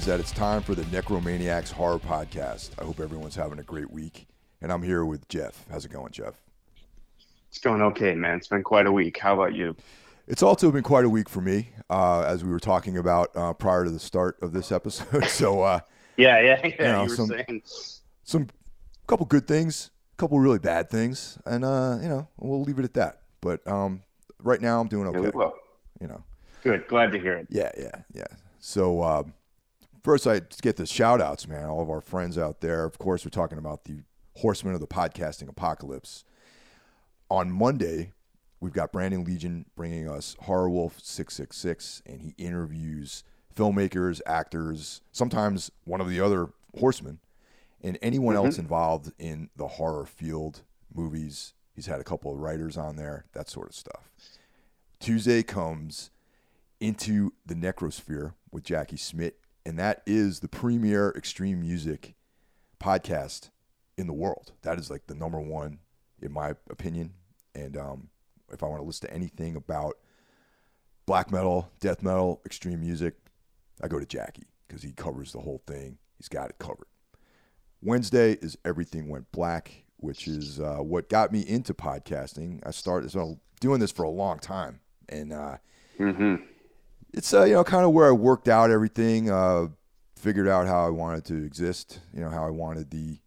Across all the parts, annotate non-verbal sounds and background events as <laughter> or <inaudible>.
means that it's time for the Necromaniacs Horror Podcast. I hope everyone's having a great week. And I'm here with Jeff. How's it going, Jeff? It's going okay, man. It's been quite a week. How about you? It's also been quite a week for me, uh, as we were talking about uh, prior to the start of this episode. <laughs> so, uh, Yeah, yeah, <laughs> yeah. You, know, were some- saying. some couple good things, a couple really bad things, and uh, you know, we'll leave it at that. But um, right now, I'm doing Yeah, okay. will. You know, Good. Glad to hear it. Yeah, yeah, yeah. So um, first, I get the shout outs, man. All of our friends out there. Of course, we're talking about the horsemen of the podcasting apocalypse. On Monday, we've got Brandon Legion bringing us Horror Wolf 666, and he interviews filmmakers, actors, sometimes one of the other horsemen, and anyone mm-hmm. else involved in the horror field, movies. He's had a couple of writers on there, that sort of stuff. Tuesday comes into the Necrosphere with Jackie Smith, and that is the premier extreme music podcast in the world. That is like the number one, in my opinion. And um, if I want to listen to anything about black metal, death metal, extreme music, I go to Jackie because he covers the whole thing. He's got it covered. Wednesday is Everything Went Black, which is uh, what got me into podcasting. I started so doing this for a long time, and uh, hmm it's uh, you know kind of where I worked out everything, uh, figured out how I wanted to exist, you know how I wanted the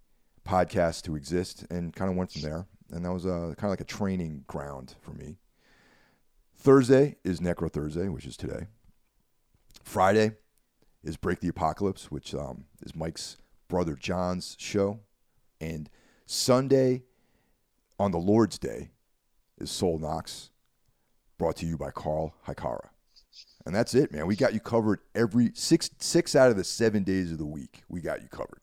podcast to exist, and kind of went from there. And that was uh, kind of like a training ground for me. Thursday is Necro Thursday, which is today. Friday is Break the Apocalypse, which um, is Mike's brother John's show, and Sunday on the Lord's Day is Soul Knox, brought to you by Carl Hikara. And that's it, man. We got you covered every six six out of the seven days of the week. We got you covered.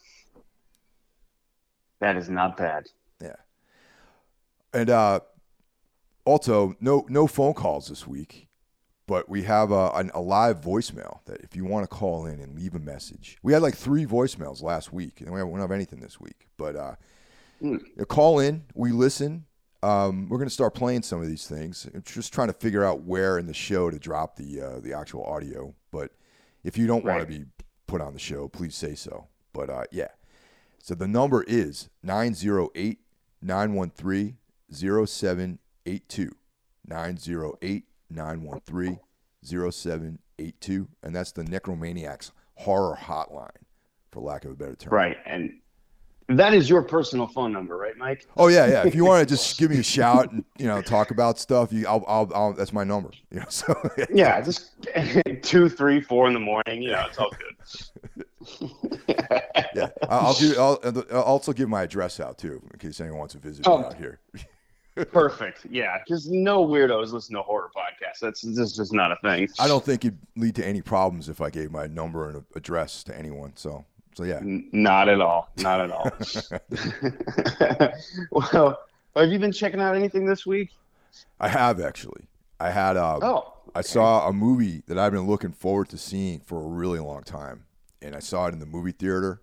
That is not bad. Yeah. And uh, also, no no phone calls this week, but we have a, an- a live voicemail that if you want to call in and leave a message, we had like three voicemails last week, and we don't have anything this week. But uh, you call in, we listen. Um, we're going to start playing some of these things. It's just trying to figure out where in the show to drop the uh, the actual audio. But if you don't want to be put on the show, please say so. But uh, yeah. So the number is 908 913 0782. 908 913 0782. And that's the Necromaniacs horror hotline, for lack of a better term. Right. And that is your personal phone number, right, Mike? Oh yeah, yeah. If you want to just <laughs> give me a shout and you know talk about stuff, you, I'll, I'll, I'll that's my number. You know, so <laughs> Yeah, just <laughs> two, three, four in the morning. You know, it's all good. yeah, I'll, do. I'll, I'll also give my address out too, in case anyone wants to visit me Oh. out here. Perfect. Yeah, because no weirdos listen to horror podcasts. That's that's just not a thing. I don't think it'd lead to any problems if I gave my number and address to anyone. So, so yeah. N- Not at all. Not at all. <laughs> well, have you been checking out anything this week? I have actually. I had. Uh, Oh, I saw a movie that I've been looking forward to seeing for a really long time, and I saw it in the movie theater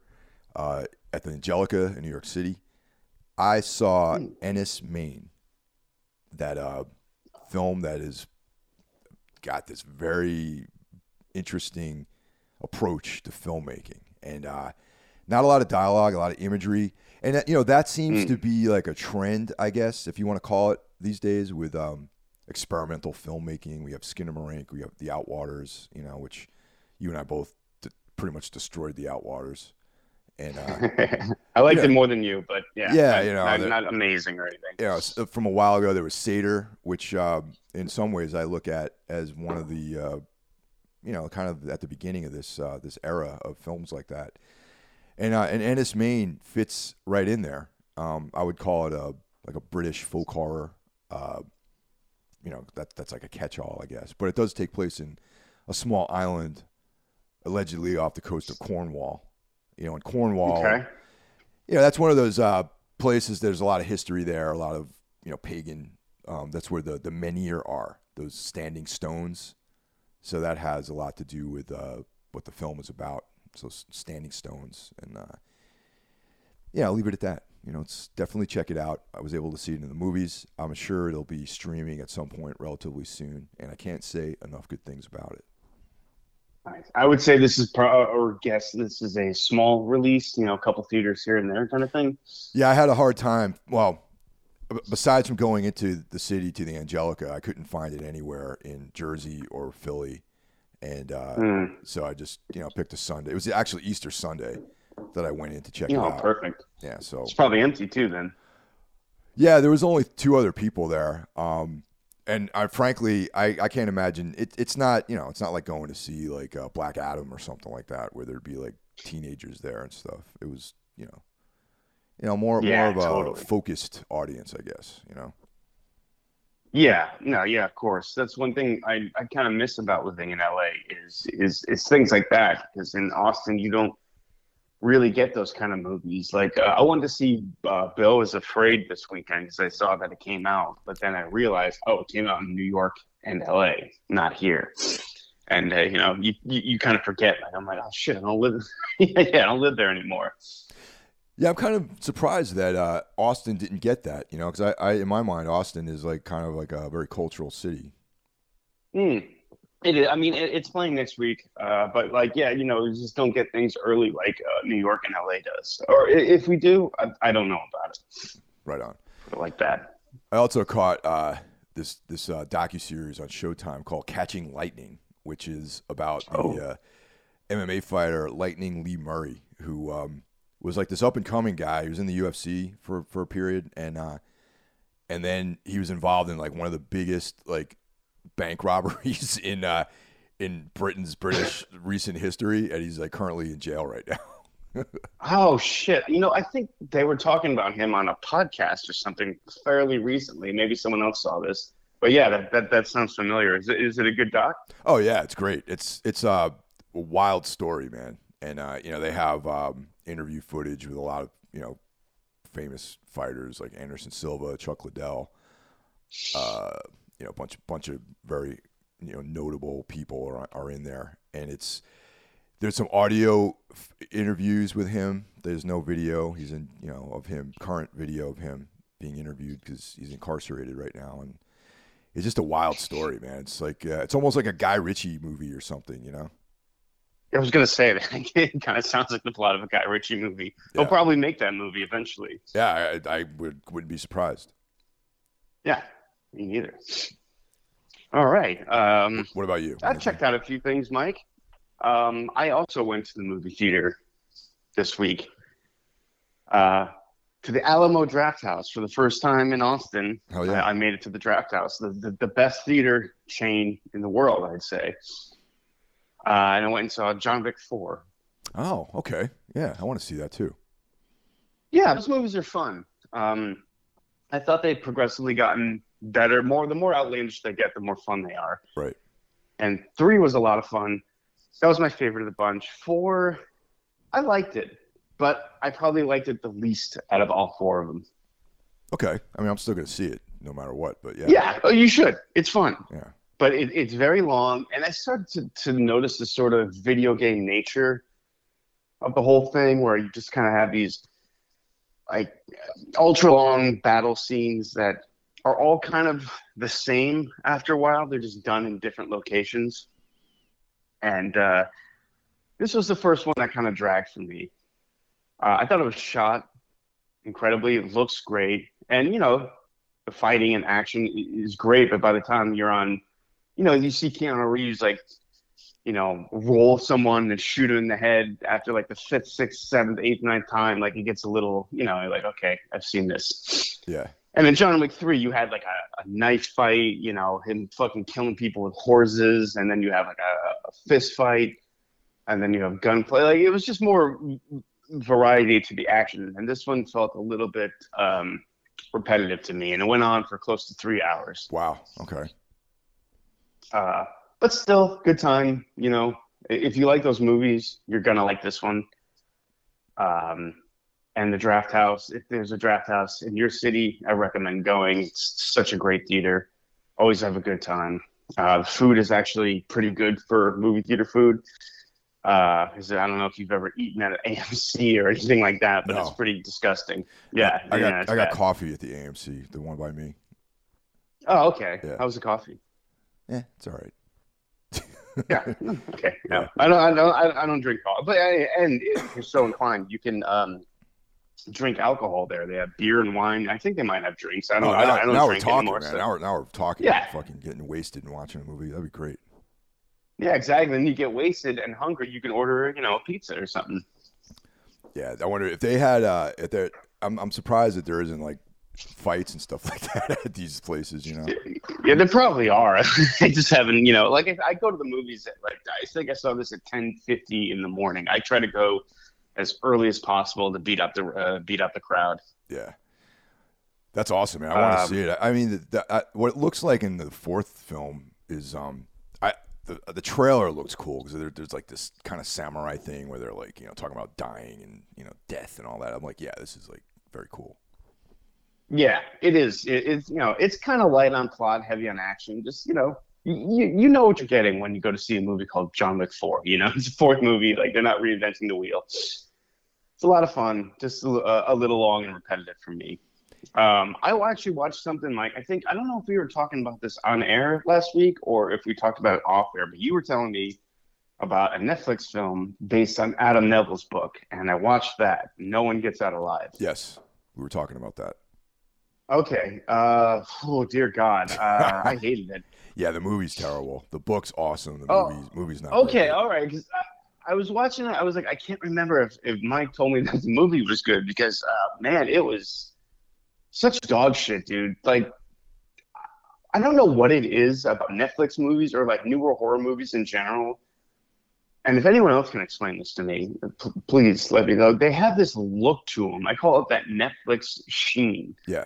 uh, at the Angelica in New York City. I saw Enys Men, that uh, film that has got this very interesting approach to filmmaking, and uh, not a lot of dialogue, a lot of imagery, and uh, you know that seems to be like a trend, I guess, if you want to call it these days with um, experimental filmmaking. We have Skinamarink, we have The Outwaters, you know, which you and I both d- pretty much destroyed The Outwaters, and uh, <laughs> I liked Yeah. it more than you, but yeah, Yeah, you know, not, the- not amazing or anything. you know, s- from a while ago there was Sator, which um, in some ways I look at as one of the, uh, you know, kind of at the beginning of this uh, this era of films like that, and uh, and Enys Men fits right in there. Um, I would call it a like a British folk horror. Uh, you know, that that's like a catch-all, I guess, but it does take place in a small island, allegedly off the coast of Cornwall. You know, in Cornwall, Okay. you know that's one of those uh, places. There's a lot of history there, a lot of you know pagan. Um, that's where the the menhir are, those standing stones. So that has a lot to do with uh, what the film is about. So standing stones, and uh, yeah, I'll leave it at that. You know, it's definitely check it out. I was able to see it in the movies. I'm sure it'll be streaming at some point relatively soon, and I can't say enough good things about it. I would say this is pro- or guess this is a small release. You know, a couple theaters here and there, kind of thing. Yeah, I had a hard time. Well, besides from going into the city to the Angelica, I couldn't find it anywhere in Jersey or Philly, and uh, Mm. so I just you know picked a Sunday. It was actually Easter Sunday that I went in to check it Oh, out. perfect. Yeah, so It's probably empty too. Then. yeah, there was only two other people there. Um, and I frankly, I, I can't imagine it, it's not, you know, it's not like going to see like uh, Black Adam or something like that where there'd be like teenagers there and stuff. It was, you know, you know, more Yeah, more of a focused audience, I guess. You know. Yeah, no, yeah, of course. That's one thing I, I kind of miss about living in LA is is is things like that. Because in Austin, you don't really get those kind of movies. Like uh, I wanted to see uh, Beau is Afraid this weekend because I saw that it came out, but then I realized, oh, it came out in New York and LA, not here. And uh, you know, you, you you kind of forget. Like I'm like, oh shit, I don't live. <laughs> yeah, I don't live there anymore. Yeah, I'm kind of surprised that uh, Austin didn't get that. You know, because I, I, in my mind, Austin is like kind of like a very cultural city. Hmm. It is. I mean, it, it's playing next week, uh, but like, yeah, you know, you just don't get things early like uh, New York and LA does. Or if we do, I, I don't know about it. Right on. Like that. I also caught uh, this this uh, docu series on Showtime called Catching Lightning, which is about the Oh. uh, MMA fighter Lightning Lee Murray, who um, was like this up and coming guy. He was in the UFC for for a period, and uh, and then he was involved in like one of the biggest like bank <laughs> robberies in uh, in Britain's British <laughs> recent history, and he's like currently in jail right now. <laughs> Oh shit! You know, I think they were talking about him on a podcast or something fairly recently. Maybe someone else saw this, but yeah, that that, that sounds familiar. Is it is it a good doc? Oh yeah, it's great. It's it's uh, a wild story, man. And uh, you know they have um, interview footage with a lot of you know famous fighters like Anderson Silva, Chuck Liddell, uh, you know, a bunch bunch of very you know notable people are are in there, and it's there's some audio f- interviews with him. There's no video. He's in you know of him current video of him being interviewed because he's incarcerated right now, and it's just a wild story, man. It's like uh, it's almost like a Guy Ritchie movie or something, you know? I was gonna say that <laughs> it kind of sounds like the plot of a Guy Ritchie movie. They'll probably make that movie eventually. Yeah, I, I would wouldn't be surprised. Yeah, me neither. All right. Um, What about you? I checked out a few things, Mike. Um, I also went to the movie theater this week. Uh, to the Alamo Draft House for the first time in Austin. Hell yeah. I, I made it to the Draft House, the, the, the best theater chain in the world, I'd say. Uh, and I went and saw John Wick 4. Oh, okay. Yeah, I want to see that too. Yeah, those movies are fun. Um, I thought they'd progressively gotten better. More the more outlandish they get, the more fun they are. Right. And three was a lot of fun. That was my favorite of the bunch. Four, I liked it, but I probably liked it the least out of all four of them. Okay. I mean, I'm still gonna see it no matter what, but yeah. Yeah, oh, you should. It's fun. Yeah. But it, it's very long and i started to, to notice the sort of video game nature of the whole thing where you just kind of have these like ultra long battle scenes that are all kind of the same after a while. They're just done in different locations. And uh, this was the first one that kind of dragged for me. Uh, i thought it was shot incredibly. It looks great. And you know the fighting and action is great but by the time you're on you know, you see Keanu Reeves like, you know, roll someone and shoot him in the head after like the fifth, sixth, seventh, eighth, ninth time. Like it gets a little, you know, like okay, I've seen this. Yeah. And then John Wick three, you had like a, a knife fight, you know, him fucking killing people with horses, and then you have like a, a fist fight, and then you have gunplay. Like it was just more variety to the action, and this one felt a little bit um, repetitive to me, and it went on for close to three hours. Wow. Okay. Uh, but still, good time. You know, if you like those movies, you're gonna like this one. Um, and the Draft House. If there's a Draft House in your city, I recommend going. It's such a great theater. Always have a good time. Uh, the food is actually pretty good for movie theater food. Uh, I don't know if you've ever eaten at an <laughs> AMC or anything like that, but No. it's pretty disgusting. Yeah, I got yeah, I got bad. coffee at the AMC, the one by me. Oh, okay. Yeah. was the coffee? Yeah, it's all right. <laughs> yeah. Okay. <laughs> Yeah. I don't. I don't. I, don't drink coffee. But I, and if you're so inclined, you can um, drink alcohol there. They have beer and wine. I think they might have drinks. I don't. Oh, I, now, I don't now we're talking, anymore. man. so- Now we're now we're talking. Yeah. Fucking getting wasted and watching a movie. That'd be great. Yeah, exactly. Then you get wasted and hungry. You can order, you know, a pizza or something. Yeah, I wonder if they had. uh if there, I'm I'm surprised that there isn't like fights and stuff <laughs> like that at these places. You know. Yeah, there probably are. <laughs> I just haven't, you know, like if I go to the movies at like I think I saw this at ten fifty in the morning. I try to go as early as possible to beat up the uh, beat up the crowd. Yeah. That's awesome, man. I want to Um, see it. I mean, the, the, I, what it looks like in the fourth film is um, I the the trailer looks cool because there, there's like this kind of samurai thing where they're like you know talking about dying and you know death and all that. I'm like, yeah, this is like very cool. Yeah, it is. It, it's you know, it's kind of light on plot, heavy on action. Just you know, you you know what you're getting when you go to see a movie called John Wick Four. You know, <laughs> it's a fourth movie. Like they're not reinventing the wheel. It's a lot of fun. Just a, a little long and repetitive for me. Um, I actually watched something like I think I don't know if we were talking about this on air last week or if we talked about it off air, but you were telling me about a Netflix film based on Adam Nevill's book, and I watched that. No one gets out alive. Yes, we were talking about that. Okay. Uh, oh dear God, uh, I <laughs> hated it. Yeah, the movie's terrible. The book's awesome. The Oh, movie's movie's not. Okay, all right. Because I, I was watching it, I was like, I can't remember if, if Mike told me <laughs> that the movie was good because, uh, man, it was such dog shit, dude. Like, I don't know what it is about Netflix movies or like newer horror movies in general. And if anyone else can explain this to me, p- please let me know. They have this look to them. I call it that Netflix sheen. Yeah,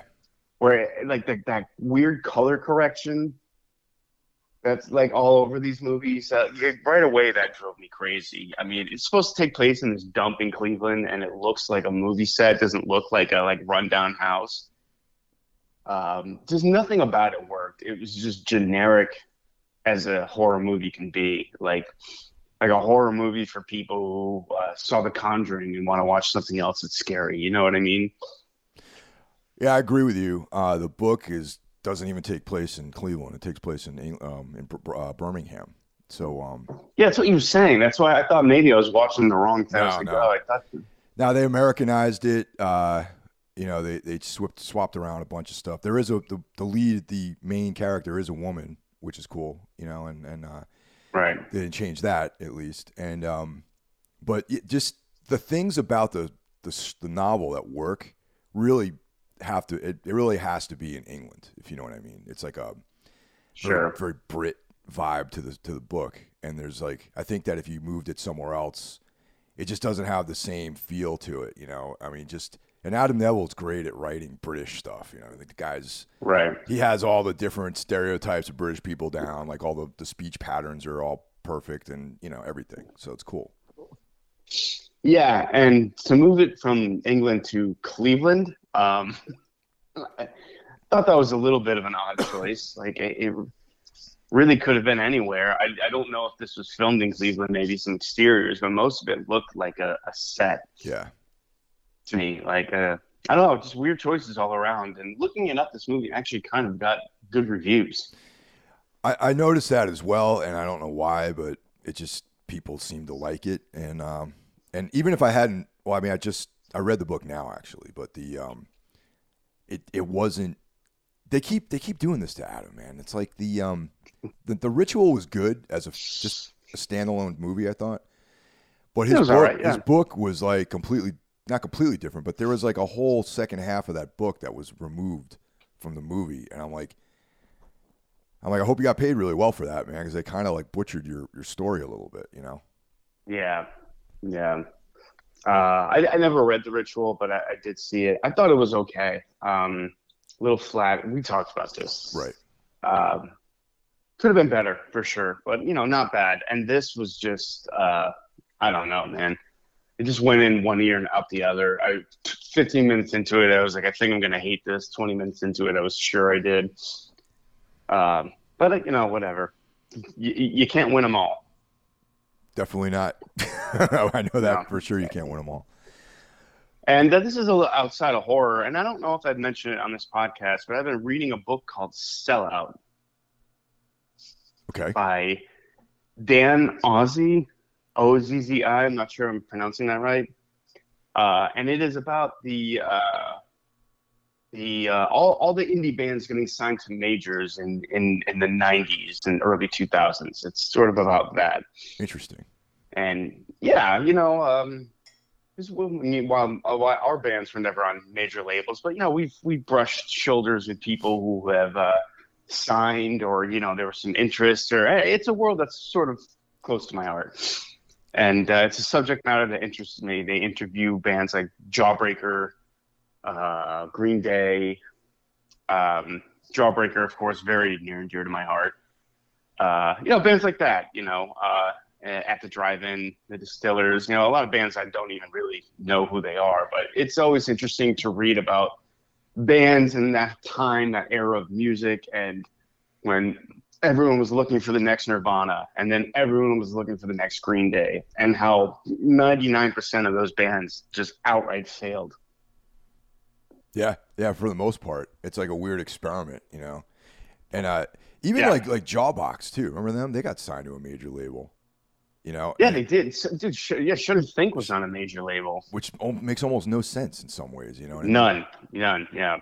where like the, that weird color correction that's like all over these movies uh, right away that drove me crazy. I mean it's supposed to take place in this dump in cleveland and it looks like a movie set. Doesn't look like a like rundown house. Um, just nothing about it worked. It was just generic as a horror movie can be. Like like a horror movie for people who uh, saw the conjuring and want to watch something else that's scary. You know what i mean yeah, I agree with you. Uh, the book is doesn't even take place in Cleveland. It takes place in um, in uh, Birmingham. So um, Yeah, that's what you were saying. That's why I thought maybe I was watching the wrong thing. No, no. oh, I thought. <laughs> Now they Americanized it. Uh, you know, they they swapped swapped around a bunch of stuff. There is a the, the lead, the main character is a woman, which is cool. You know, and and uh, Right. they didn't change that at least. And um, but it just the things about the the, the novel that work really have to. It, it really has to be in England, if you know what I mean. It's like a Sure. very, very Brit vibe to the to the book. And there's like I think that if you moved it somewhere else, it just doesn't have the same feel to it. You know, I mean, just and Adam Nevill's great at writing British stuff. You know, the guy's Right. he has all the different stereotypes of British people down. Like all the the speech patterns are all perfect and you know everything. So it's cool. Yeah, and to move it from England to Cleveland, um, I thought that was a little bit of an odd choice. Like it, it really could have been anywhere. I, I don't know if this was filmed in Cleveland, maybe some exteriors, but most of it looked like a, a set Yeah. to me. Like uh, I don't know, just weird choices all around. And looking it up, this movie actually kind of got good reviews. I, I noticed that as well, and I don't know why, but it just people seem to like it, and um, and even if I hadn't, well, I mean, I just I read the book now actually, but the um, it it wasn't. They keep they keep doing this to Adam, man. It's like the um, the, the ritual was good as a just a standalone movie, I thought, but his book, right, his book was like completely not completely different, but there was like a whole second half of that book that was removed from the movie, and I'm like. I'm like, I hope you got paid really well for that, man, because they kind of like butchered your, your story a little bit, you know? Yeah, yeah. Uh, I, I never read the ritual, but I, I did see it. I thought it was okay. Um, a little flat. We talked about this. Right. Um, could have been better for sure, but you know, not bad. And this was just, uh, I don't know, man. It just went in one ear and out the other. I, 15 minutes into it, I was like, I think I'm gonna hate this. 20 minutes into it, I was sure I did. Um, but you know, whatever. You, you can't win them all. Definitely not. <laughs> I know that No. for sure. You can't win them all. And this is a little outside of horror, and I don't know if I've mentioned it on this podcast, but I've been reading a book called Sellout Okay. by Dan Ozzi, O Z Z I. I'm not sure I'm pronouncing that right. Uh, and it is about the uh, the uh, all all the indie bands getting signed to majors in in in the 90s and early 2000s. It's sort of about that. Interesting. And yeah, you know, um, while, while our bands were never on major labels, but you know, we've we brushed shoulders with people who have uh, signed, or you know, there was some interest, or it's a world that's sort of close to my heart, and uh, it's a subject matter that interests me. They interview bands like Jawbreaker, uh, Green Day, um, Jawbreaker, of course, very near and dear to my heart. Uh, you know, bands like that. You know, uh, at the drive-in, the distillers. You know, a lot of bands I don't even really know who they are, but it's always interesting to read about bands in that time, that era of music, and when everyone was looking for the next Nirvana, and then everyone was looking for the next Green Day, and how 99% of those bands just outright failed. Yeah, yeah, for the most part, it's like a weird experiment, you know. And uh, even yeah. like like Jawbox too. Remember them? They got signed to a major label. You know? Yeah, they did. Dude, sh- yeah, Shudder Think was on a major label, which makes almost no sense in some ways. You know? None, none. Yeah.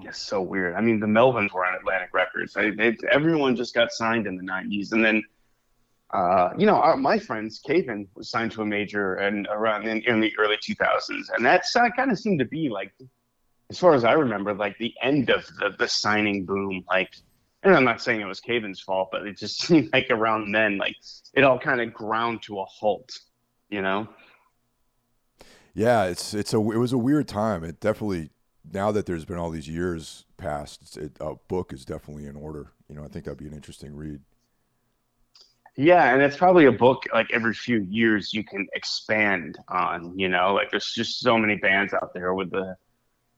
It's so weird. I mean, the Melvins were on Atlantic Records. I, they, everyone just got signed in the '90s, and then, uh, you know, our, my friends, Cave In was signed to a major and around in, in the early 2000s, and that's uh, kind of seemed to be like, as far as I remember, like the end of the the signing boom. Like, and I'm not saying it was Cave In's fault, but it just <laughs> seemed like around then, like it all kind of ground to a halt, you know. Yeah, it's it's a it was a weird time. It definitely now that there's been all these years past, it, a book is definitely in order. You know, I think that'd be an interesting read. Yeah, and it's probably a book like every few years you can expand on. You know, like there's just so many bands out there with the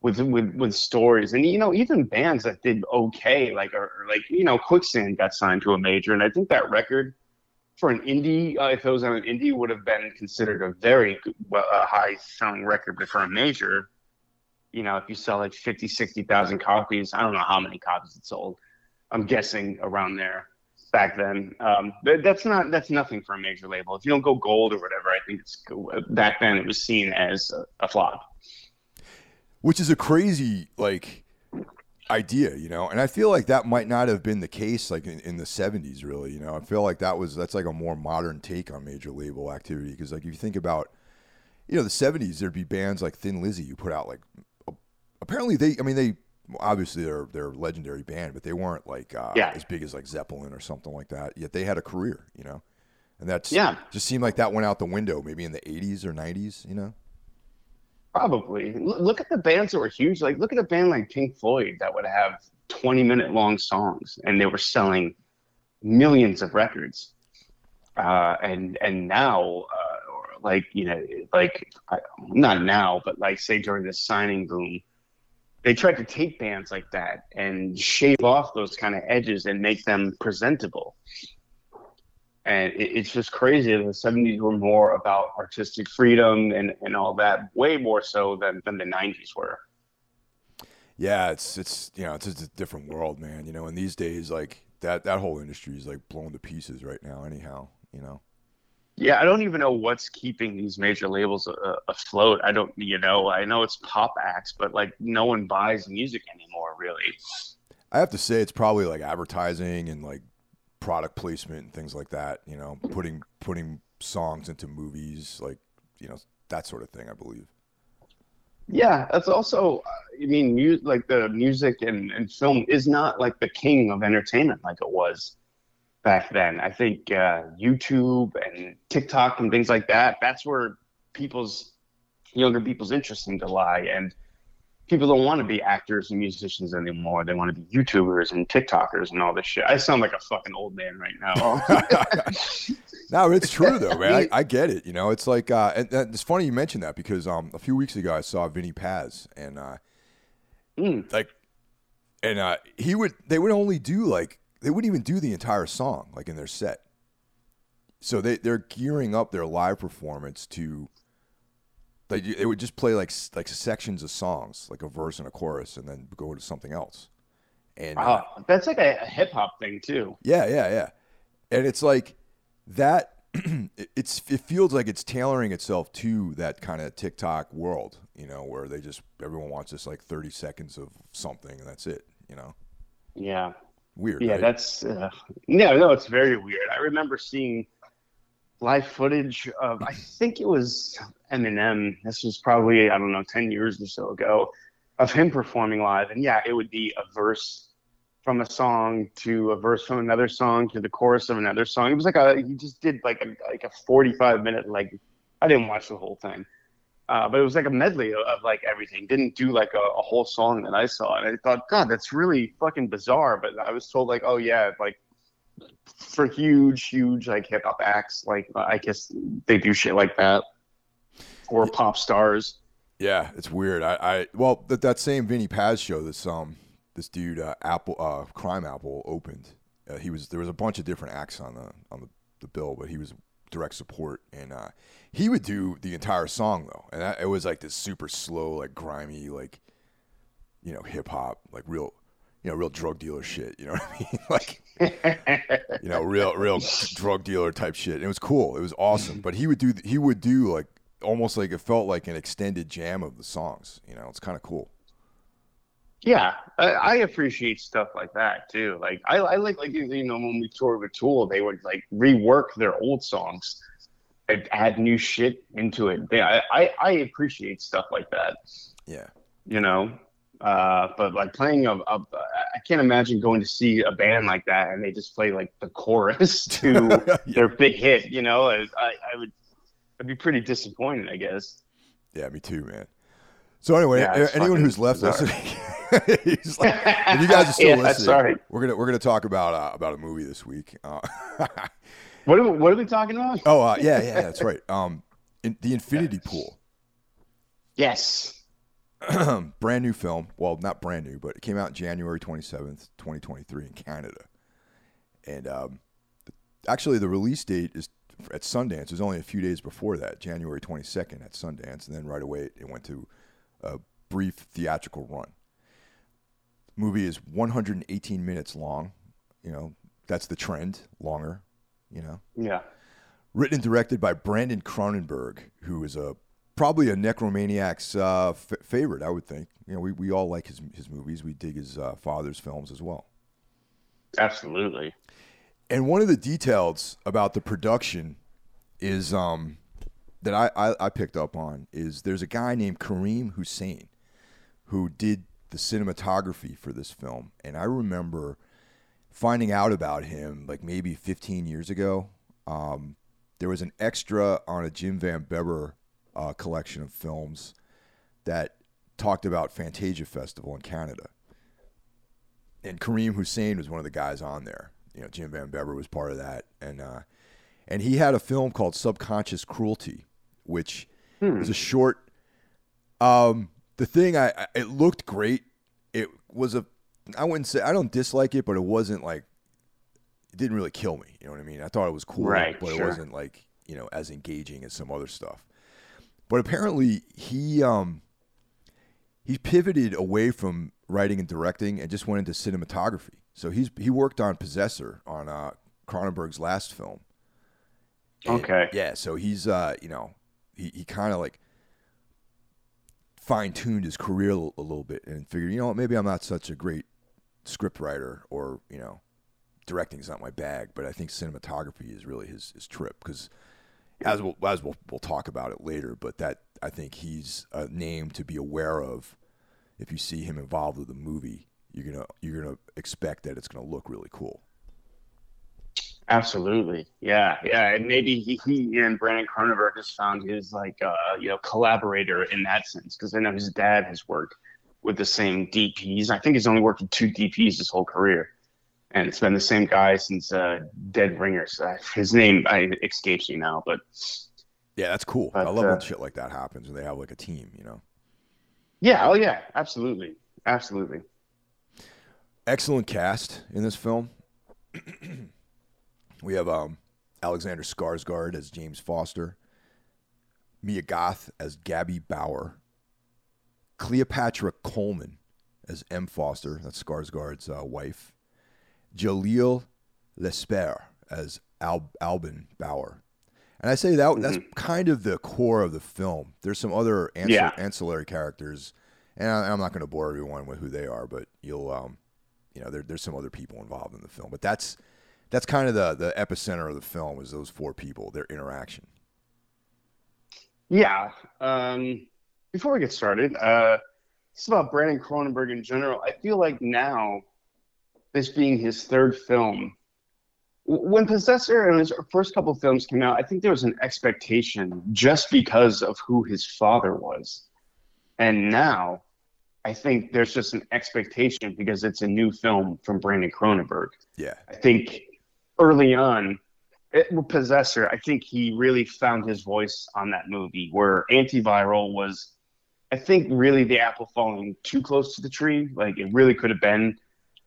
with with with stories, and you know even bands that did okay, like or, or like you know Quicksand got signed to a major, and I think that record for an indie, uh, if it was on an indie, would have been considered a very well, a high selling record. But for a major, you know, if you sell like 50, 60,000 copies, I don't know how many copies it sold. I'm guessing around there back then. Um, that's not that's nothing for a major label. If you don't go gold or whatever, I think it's back then it was seen as a, a flop. Which is a crazy like idea, you know. And I feel like that might not have been the case like in, in the 70s really, you know. I feel like that was that's like a more modern take on major label activity because like if you think about you know, the 70s there'd be bands like Thin Lizzy who put out like apparently they I mean they obviously they're they're a legendary band, but they weren't like uh, yeah. as big as like Zeppelin or something like that. Yet they had a career, you know. And that's yeah. just seemed like that went out the window maybe in the 80s or 90s, you know. Probably. Look at the bands that were huge. Like, look at a band like Pink Floyd that would have 20 minute long songs and they were selling millions of records. Uh, and and now, uh, like, you know, like, not now, but like, say during the signing boom, they tried to take bands like that and shave off those kind of edges and make them presentable and it, it's just crazy. The '70s were more about artistic freedom and, and all that, way more so than, than the '90s were. Yeah, it's it's you know it's just a different world, man. You know, and these days, like that that whole industry is like blown to pieces right now. Anyhow, you know. Yeah, I don't even know what's keeping these major labels uh, afloat. I don't, you know, I know it's pop acts, but like no one buys music anymore, really. I have to say, it's probably like advertising and like product placement and things like that. You know, putting putting songs into movies, like you know that sort of thing. I believe. Yeah, that's also. I mean, mu- like the music and, and film is not like the king of entertainment like it was back then. I think uh, YouTube and TikTok and things like that. That's where people's younger people's interest seem to lie, and people don't want to be actors and musicians anymore. They want to be YouTubers and TikTokers and all this shit. I sound like a fucking old man right now. <laughs> no, it's true though, man. <laughs> I, I, get it. You know, it's like, uh, and, and, it's funny you mentioned that because um, a few weeks ago I saw Vinnie Paz and uh, mm. like, and uh, he would they would only do like they wouldn't even do the entire song like in their set. So they they're gearing up their live performance to like it would just play like like sections of songs, like a verse and a chorus, and then go to something else. And uh, that's like a, a hip hop thing too. Yeah, yeah, yeah. and it's like that. <clears throat> it's it feels like it's tailoring itself to that kind of TikTok world, you know, where they just everyone wants just like thirty seconds of something and that's it, you know. Yeah. Weird. Yeah, right? that's uh, no, no, it's very weird. I remember seeing live footage of I think it was Eminem. This was probably I don't know ten years or so ago of him performing live, and yeah, it would be a verse from a song to a verse from another song to the chorus of another song. It was like a he just did like a like a forty five minute like I didn't watch the whole thing. Uh, but it was like a medley of, of like everything. Didn't do like a, a, whole song that I saw, and I thought, God, that's really fucking bizarre. But I was told like, oh yeah, like for huge, huge like hip hop acts, like I guess they do shit like that, or pop stars. Yeah, it's weird. I, I well that that same Vinnie Paz show, this um this dude uh, Apple uh, Crime Apple opened. Uh, he was there was a bunch of different acts on the on the, the bill, but he was direct support, and uh, he would do the entire song though, and that, it was like this super slow, like grimy, like you know hip hop, like real you know real drug dealer shit. You know what I mean? <laughs> like you know real real drug dealer type shit. And it was cool. It was awesome. But he would do he would do like almost like it felt like an extended jam of the songs. You know, it's kind of cool. Yeah, I, I, appreciate stuff like that too. Like I, I like like you know when we toured with Tool, they would like rework their old songs and add new shit into it. Yeah, I, I appreciate stuff like that. Yeah, you know, uh, but like playing a, a, I can't imagine going to see a band like that and they just play like the chorus <laughs> to <laughs> yeah. their big hit. You know, I, I would, I'd be pretty disappointed, I guess. Yeah, me too, man. So anyway, yeah, anyone who's left bizarre. listening, <laughs> <laughs> he's like, if you guys are still <laughs> yeah, listening, sorry. we're gonna we're gonna talk about uh, about a movie this week. Uh, <laughs> what are we, what are we talking about? Oh uh, yeah, yeah, that's right. Um, in, the Infinity Pool. Yes. <clears throat> brand new film. Well, not brand new, but it came out January twenty seventh, twenty twenty three, in Canada. And um, actually, the release date is at Sundance. It was only a few days before that, January twenty second at Sundance, and then right away it went to a brief theatrical run. Movie is 118 minutes long. You know, that's the trend, longer, you know. Yeah. Written and directed by Brandon Cronenberg, who is a probably a Necromaniac's uh, f- favorite, I would think. You know, we, we all like his his movies. We dig his uh, father's films as well. Absolutely. And one of the details about the production is um, that I, I, I picked up on is there's a guy named Karim Hussain who did the cinematography for this film, and I remember finding out about him like maybe 15 years ago. Um, there was an extra on a Jim Van Bebber uh, collection of films that talked about Fantasia Festival in Canada, and Karim Hussain was one of the guys on there. You know, Jim Van Bebber was part of that, and uh, and he had a film called Subconscious Cruelty which hmm. was a short. Um, the thing I, I it looked great. It was a I wouldn't say I don't dislike it, but it wasn't like it didn't really kill me. You know what I mean? I thought it was cool, right, but sure. it wasn't like you know as engaging as some other stuff. But apparently he um he pivoted away from writing and directing and just went into cinematography. So he's he worked on Possessor on uh, Cronenberg's last film. And, okay. Yeah, so he's uh you know he, he kind of like fine tuned his career a, little bit and figured, you know what, maybe I'm not such a great script writer or, you know, directing is not my bag, but I think cinematography is really his, his trip because as we'll, as we'll, we'll talk about it later, but that I think he's a name to be aware of. If you see him involved with a movie, you're gonna you're gonna expect that it's gonna look really cool. Absolutely, yeah, yeah, and maybe he, he and Brandon Cronenberg has found his like uh, you know collaborator in that sense because I know his dad has worked with the same DPs. I think he's only worked with two DPs his whole career, and it's been the same guy since uh, Dead Ringers. Uh, his name I, escapes me now, but yeah, that's cool. But, I love uh, when shit like that happens when they have like a team, you know. Yeah. Oh yeah. Absolutely. Absolutely. Excellent cast in this film. <clears throat> We have um, Alexander Skarsgård as James Foster, Mia Goth as Gabby Bauer, Cleopatra Coleman as Em Foster, that's Skarsgård's uh, wife, Jalil Lespert as Al, Alban Bauer. And I say that that's kind of the core of the film. There's some other ancil- Yeah. ancillary characters, and I, I'm not going to bore everyone with who they are, but you'll, um, you know, there, there's some other people involved in the film. But that's that's kind of the the epicenter of the film is those four people, their interaction. Yeah. Um, before we get started, uh, it's about Brandon Cronenberg in general. I feel like now, this being his third film, when Possessor and his first couple films came out, I think there was an expectation just because of who his father was. And now, I think there's just an expectation because it's a new film from Brandon Cronenberg. Yeah, I think early on, it, Possessor, I think he really found his voice on that movie. Where Antiviral was, I think, really the apple falling too close to the tree. Like it really could have been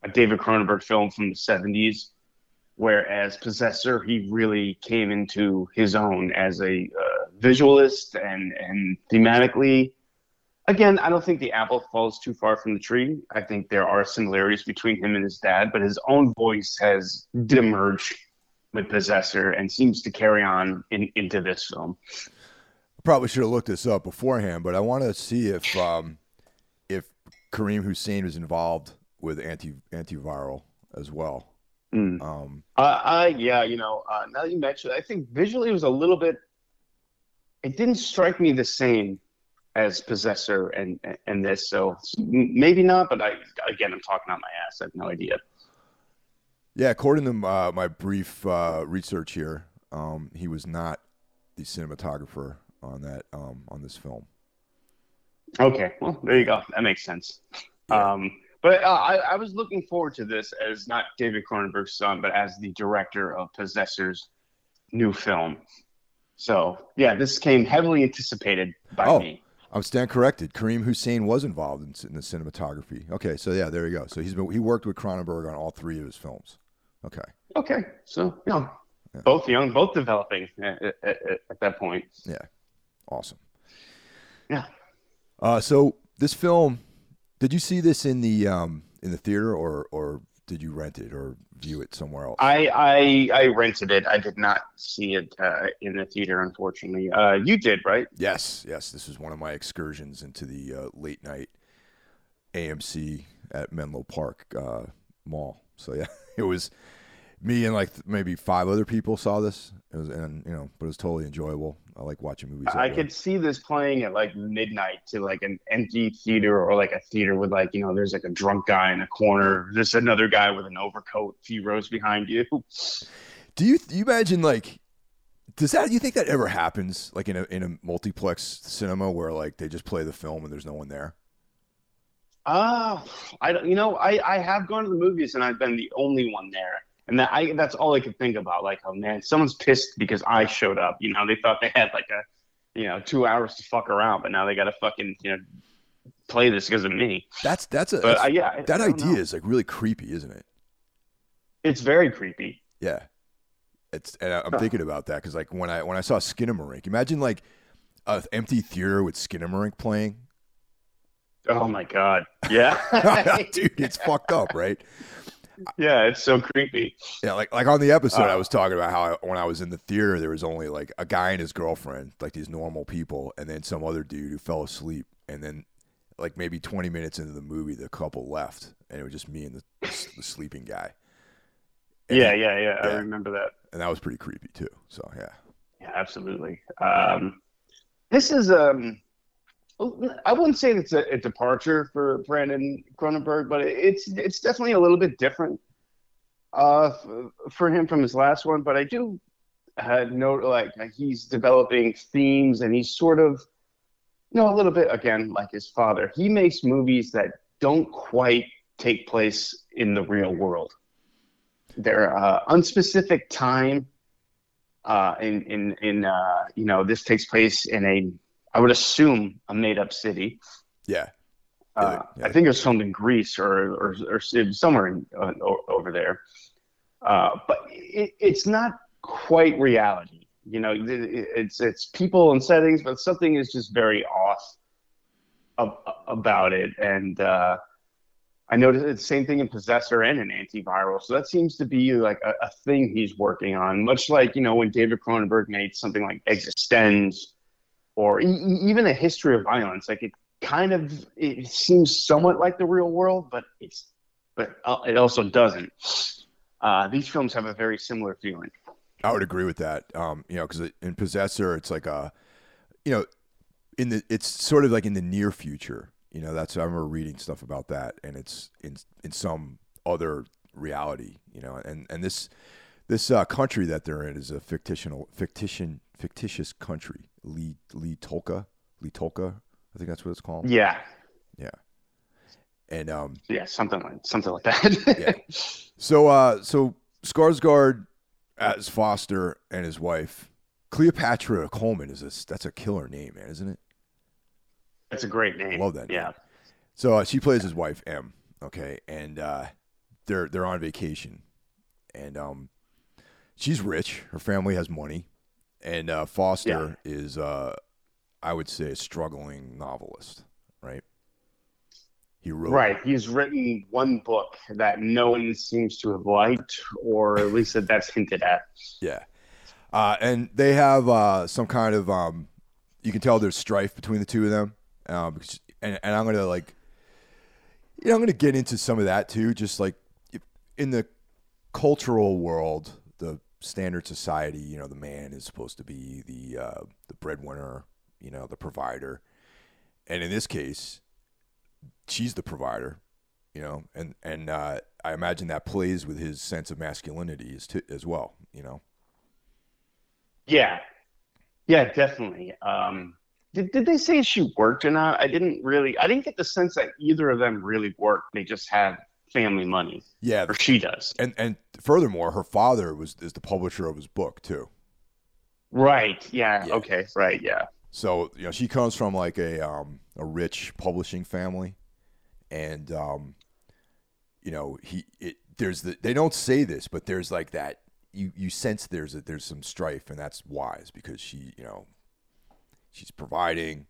a David Cronenberg film from the '70s. Whereas Possessor, he really came into his own as a uh, visualist and and thematically. Again, I don't think the apple falls too far from the tree. I think there are similarities between him and his dad, but his own voice has did emerge with Possessor and seems to carry on in, into this film. probably should have looked this up beforehand, but I want to see if um, if Karim Hussain was involved with anti antiviral as well. Mm. Um, Uh, I yeah, you know, uh, now that you mentioned, I think visually it was a little bit. It didn't strike me the same as Possessor and and this, so maybe not. But I again, I'm talking out my ass. I have no idea. Yeah, according to uh, my brief uh, research here, um, he was not the cinematographer on that um, on this film. Okay, well, there you go. That makes sense. Um, but uh, I, I was looking forward to this as not David Cronenberg's son, but as the director of Possessor's new film. So yeah, this came heavily anticipated by Oh. me. I'm stand corrected. Karim Hussain was involved in, in the cinematography. Okay, so yeah, there you go. So he's been he worked with Cronenberg on all three of his films. Okay, Okay, so you know, both young, both developing at, at, at, at that point. yeah, awesome. Yeah. Uh, so this film, did you see this in the um, in the theater or or did you rent it or view it somewhere else? I I, I rented it. I did not see it uh, in the theater, unfortunately. Uh, you did, right? Yes, yes. This was one of my excursions into the uh, late night AMC at Menlo Park uh, Mall. So yeah, <laughs> it was me and like maybe five other people saw this. It was, and you know, but it was totally enjoyable. I like watching movies. I could see this playing at like midnight to like an empty theater or like a theater with like, you know, there's like a drunk guy in a corner, just another guy with an overcoat a few rows behind you. <laughs> Do you do you imagine like? Does that you think that ever happens like in a in a multiplex cinema where like they just play the film and there's no one there? Ah, I don't, you know, I, I have gone to the movies and I've been the only one there. And that I that's all I could think about. Like, oh man, someone's pissed because I showed up. You know, they thought they had like a, you know, two hours to fuck around, but now they got to fucking, you know, play this because of me. That's that's a But that's- uh, yeah, that idea know. is like really creepy, isn't it? It's very creepy. Yeah, it's. And I- I'm Huh. thinking about that because like when I when I saw Skinamarink, imagine like a empty theater with Skinamarink playing. Oh my god. Yeah. <laughs> Dude, <laughs> it's fucked up, right? Yeah, it's so creepy. Yeah, like like on the episode, I Uh. was talking about how I, when I was in the theater, there was only like a guy and his girlfriend, like these normal people, and then some other dude who fell asleep, and then like maybe 20 minutes into the movie, the couple left, and it was just me and the, the sleeping guy. And- Yeah, yeah, yeah, I remember that. and that was pretty creepy too. So yeah, Yeah, absolutely. Um, this is um, I wouldn't say it's a, a departure for Brandon Cronenberg, but it's it's definitely a little bit different uh, for him from his last one. But I do uh, note like he's developing themes, and he's sort of you know a little bit again like his father. He makes movies that don't quite take place in the real world. They're uh, unspecific time uh, in in in uh, you know this takes place in a I would assume a made up city. yeah, Uh, Yeah. I think it was filmed in Greece or or, or somewhere in, uh, over there. Uh, but it, it's not quite reality. You know, it- it- it's it's people and settings, but something is just very off ab- about it. And uh, I noticed the same thing in Possessor and in antiviral. So that seems to be like a, a thing he's working on, much like, you know, when David Cronenberg made something like eXistenZ or e- even a history of violence. Like it kind of it seems somewhat like the real world, but it's but uh, it also doesn't. Uh, these films have a very similar feeling. I would agree with that. Um, you know, because in Possessor, it's like a, you know, in the it's sort of like in the near future. You know, that's I remember reading stuff about that, and it's in in some other reality. You know, and and this this uh, country that they're in is a fictional fictitious fictitious country. Lee Li Tolqa Li Tolqa, I think that's what it's called. Yeah, Yeah. And um, yeah, something like something like that. <laughs> Yeah. so uh, so Skarsgård as Foster and his wife Cleopatra Coleman is this that's a killer name, man, isn't it? That's a great name. Love that. Yeah. So uh, she plays his wife Em. Okay, and uh, they're they're on vacation, and um, she's rich. Her family has money, and uh, Foster is uh, I would say a struggling novelist, right? He wrote Right. He's written one book that no one seems to have liked, or at least that that's hinted at. Yeah. Uh, and they have uh, some kind of um, you can tell there's strife between the two of them. Um, and, and I'm gonna like, you know, I'm gonna get into some of that too. Just like in the cultural world, standard society, you know, the man is supposed to be the uh, the breadwinner, you know, the provider, and in this case, she's the provider, you know, and and uh, I imagine that plays with his sense of masculinity as t- as well, you know. Yeah. Yeah, definitely. Um, did, did they say she worked or not? I didn't really, I didn't get the sense that either of them really worked. They just had family money, Yeah, or she does. and and furthermore, her father was is the publisher of his book too. Right. Yeah. Yeah. Okay. Right. Yeah. So you know, she comes from like a um, a rich publishing family, and um, you know, he it, there's the they don't say this, but there's like that you you sense there's a, there's some strife, and that's wise because she you know she's providing.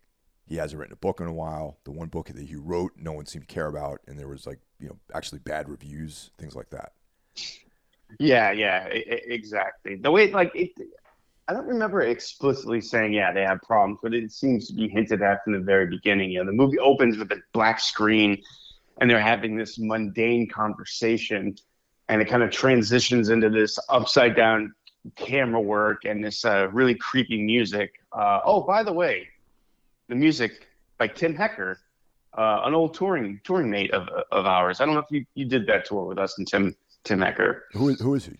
He hasn't written a book in a while. The one book that he wrote, no one seemed to care about, and there was like you know actually bad reviews, things like that. Yeah. Yeah. exactly. The way, like, it, I don't remember explicitly saying, yeah, they have problems, but it seems to be hinted at from the very beginning. You know, the movie opens with a black screen and they're having this mundane conversation and it kind of transitions into this upside down camera work and this uh, really creepy music. Uh, oh, by the way, the music by Tim Hecker, uh, an old touring touring mate of, of ours. I don't know if you, you did that tour with us and Tim Tim Hecker. Who is who is he?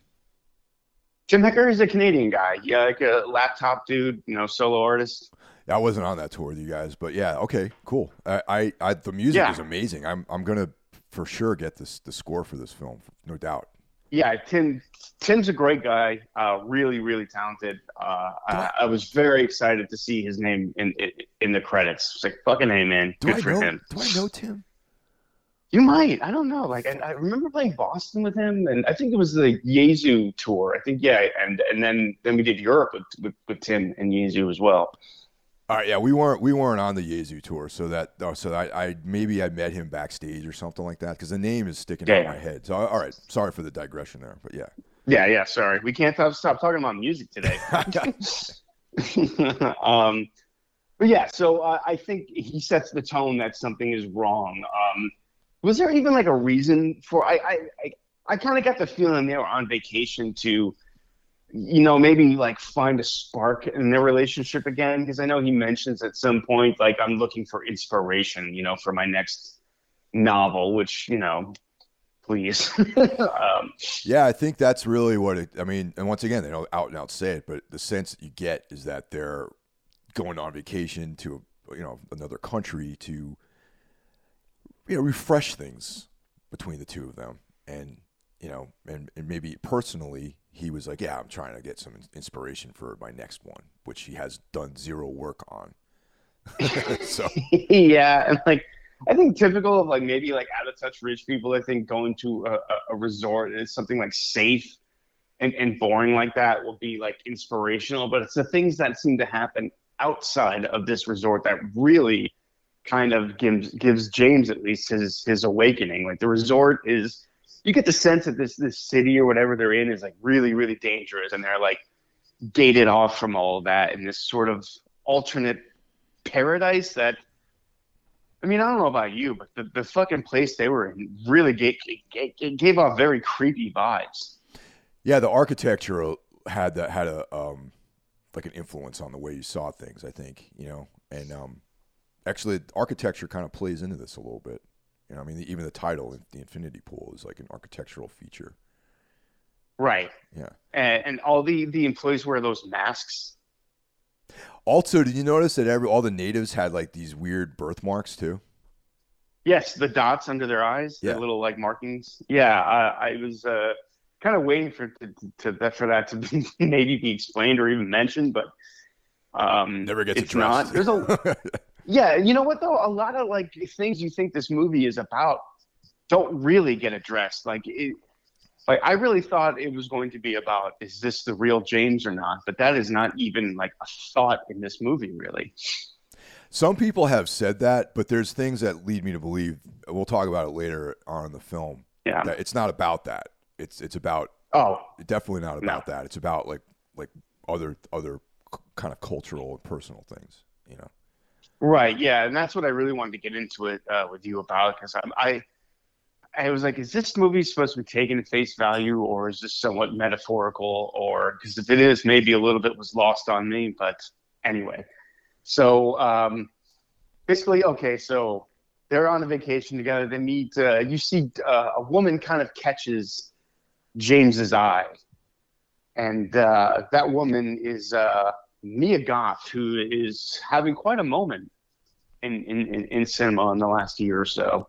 Tim Hecker is a Canadian guy. Yeah, like a laptop dude, you know, solo artist. I wasn't on that tour with you guys, but yeah, okay, cool. I, I, I the music Yeah. is amazing. I'm, I'm gonna for sure get this the score for this film, no doubt. Yeah, Tim. Tim's a great guy. Uh, really, really talented. Uh, I, I was very excited to see his name in in, in the credits. It's like fucking hey, man. Good I for know? him. Do I know Tim? You might. I don't know. Like I, I remember playing Boston with him, and I think it was the Jesu tour. I think yeah, and and then then we did Europe with with, with Tim and Jesu as well. All right, yeah, we weren't we weren't on the Jesu tour, so that oh, so I, I maybe I met him backstage or something like that because the name is sticking out Yeah. in my head. So all right, sorry for the digression there, but yeah, Yeah, yeah. Sorry, we can't stop, stop talking about music today. <laughs> <laughs> um, but yeah, so uh, I think he sets the tone that something is wrong. Um, was there even like a reason for? I I I, I kind of got the feeling they were on vacation to, you know, maybe like find a spark in their relationship again. Because I know he mentions at some point like I'm looking for inspiration, you know, for my next novel, which you know, please. <laughs> um, yeah, I think that's really what it. I mean, and once again, they don't out and out say it, but the sense that you get is that they're going on vacation to you know another country to you know refresh things between the two of them, and you know, and, and maybe personally, he was like, yeah, I'm trying to get some inspiration for my next one, which he has done zero work on. <laughs> so <laughs> yeah, and like I think typical of like maybe like out of touch rich people, I think going to a, a, resort is something like safe and, and boring like that will be like inspirational, but it's the things that seem to happen outside of this resort that really kind of gives gives James at least his his awakening. Like the resort is, you get the sense that this this city or whatever they're in is like really really dangerous, and they're like gated off from all of that in this sort of alternate paradise that. I mean, I don't know about you, but the, the fucking place they were in really gave, gave, off very creepy vibes. Yeah, the architecture had that had a um, like an influence on the way you saw things. I think you know, and um, actually, architecture kind of plays into this a little bit. You know, I mean, even the title, the Infinity Pool, is like an architectural feature. Right. Yeah. And, and all the the employees wear those masks. Also, did you notice that every all the natives had like these weird birthmarks too? Yes, the dots under their eyes, Yeah. the little like markings. Yeah, I, I was uh, kind of waiting for to, to that for that to be, <laughs> maybe be explained or even mentioned, but um, Never gets it's addressed. not. There's a <laughs> yeah, you know what though? A lot of like things you think this movie is about don't really get addressed. Like it, like I really thought it was going to be about is this the real James or not? But that is not even like a thought in this movie, really. Some people have said that, but there's things that lead me to believe. We'll talk about it later on in the film. Yeah. It's not about that. It's it's about Oh, definitely not about that. It's about like like other other kind of cultural and personal things. You know. Right. Yeah, and that's what I really wanted to get into it uh, with you about because I, I, I was like, is this movie supposed to be taken at face value, or is this somewhat metaphorical, or because if it is, maybe a little bit was lost on me. But anyway, so um, basically, okay, so they're on a vacation together. They meet. Uh, you see, uh, a woman kind of catches James's eye, and uh, that woman is. Mia Goth, who is having quite a moment in, in, in, in cinema in the last year or so.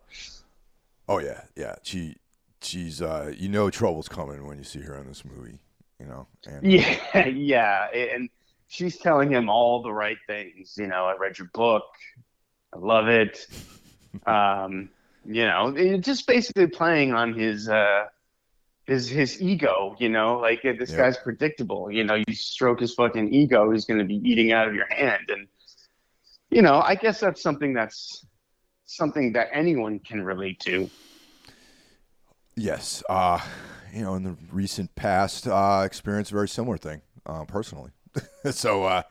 Oh yeah, yeah. She she's uh you know trouble's coming when you see her in this movie. You know. And, <laughs> Yeah, yeah. And she's telling him all the right things. You know, I read your book. I love it. <laughs> Um, you know, just basically playing on his uh, his his ego. You know, like uh, this guy's predictable. You know, you stroke his fucking ego, he's going to be eating out of your hand. And you know, I guess that's something that's something that anyone can relate to. Yes. Uh, you know, in the recent past, uh, experienced a very similar thing, uh, personally. <laughs> so, uh,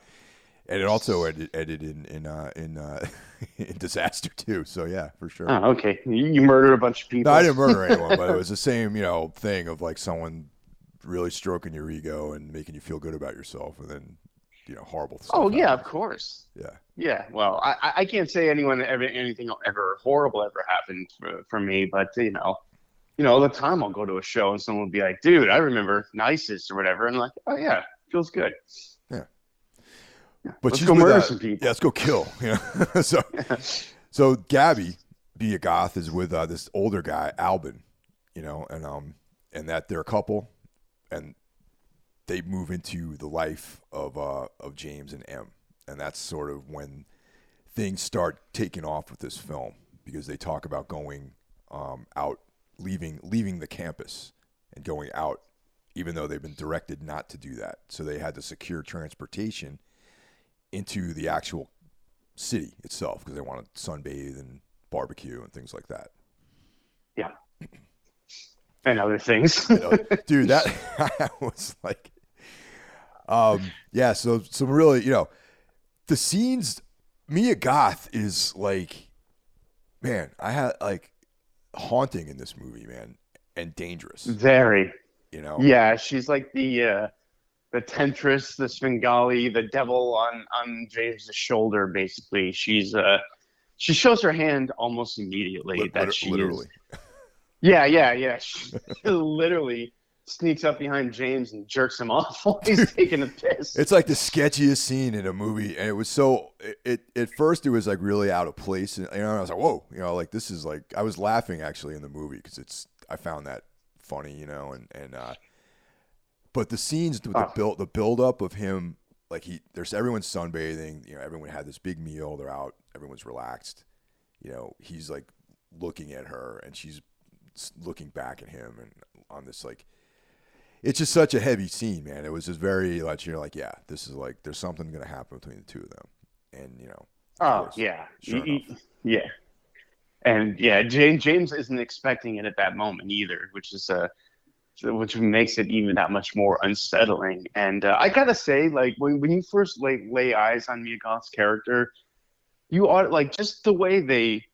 and it also ended, ended in in uh, in, uh, <laughs> in disaster too. So yeah, for sure. Oh, okay. You, murdered a bunch of people. No, I didn't murder <laughs> anyone, but it was the same, you know, thing of like someone really stroking your ego and making you feel good about yourself, and then you know, horrible stuff. Oh yeah, of course. yeah. Yeah, well, I, I- I can't say anyone ever anything ever horrible ever happened for, for me, but you know, you know, all the time I'll go to a show and someone will be like, "Dude, I remember Nicest or whatever," and I'm like, "Oh yeah, feels good." But Let's she's go murder uh, some people. Yeah, let's go kill. <laughs> You <laughs> know, so so Gabi, be a goth, is with uh, this older guy, Alban. You know, and um, and that they're a couple, and they move into the life of uh of James and Em, and that's sort of when things start taking off with this film because they talk about going um out, leaving leaving the campus and going out, even though they've been directed not to do that. So they had to secure transportation into the actual city itself because they want to sunbathe and barbecue and things like that. Yeah, and other things. <laughs> You know, dude, <laughs> that was like, um, yeah. So some really, you know, the scenes. Mia Goth is like, man, I had like haunting in this movie, man, and dangerous. Very. You know, Yeah, she's like the uh, the temptress, the Svengali, the devil on on James's shoulder. Basically, she's uh, she shows her hand almost immediately Lit- that she literally. Is, <laughs> yeah, yeah, yeah. She literally sneaks up behind James and jerks him off <laughs> while he's <laughs> taking a piss. It's like the sketchiest scene in a movie, and it was so. It, it at first it was like really out of place, and you know, I was like, "Whoa!" You know, like this is like I was laughing actually in the movie because it's I found that funny, you know, and and uh, but the scenes with the Oh. build the build up of him, like he there's everyone's sunbathing, you know, everyone had this big meal, they're out, everyone's relaxed, you know, he's like looking at her, and she's looking back at him, and on this like it's just such a heavy scene, man. It was just very like you're like, yeah, this is like there's something gonna happen between the two of them, and you know, Oh course. yeah, Sure Y- y- yeah, and yeah, James James isn't expecting it at that moment either, which is uh, which makes it even that much more unsettling. And uh, I gotta say, like when when you first like lay eyes on Mia Goth's character, you ought like just the way they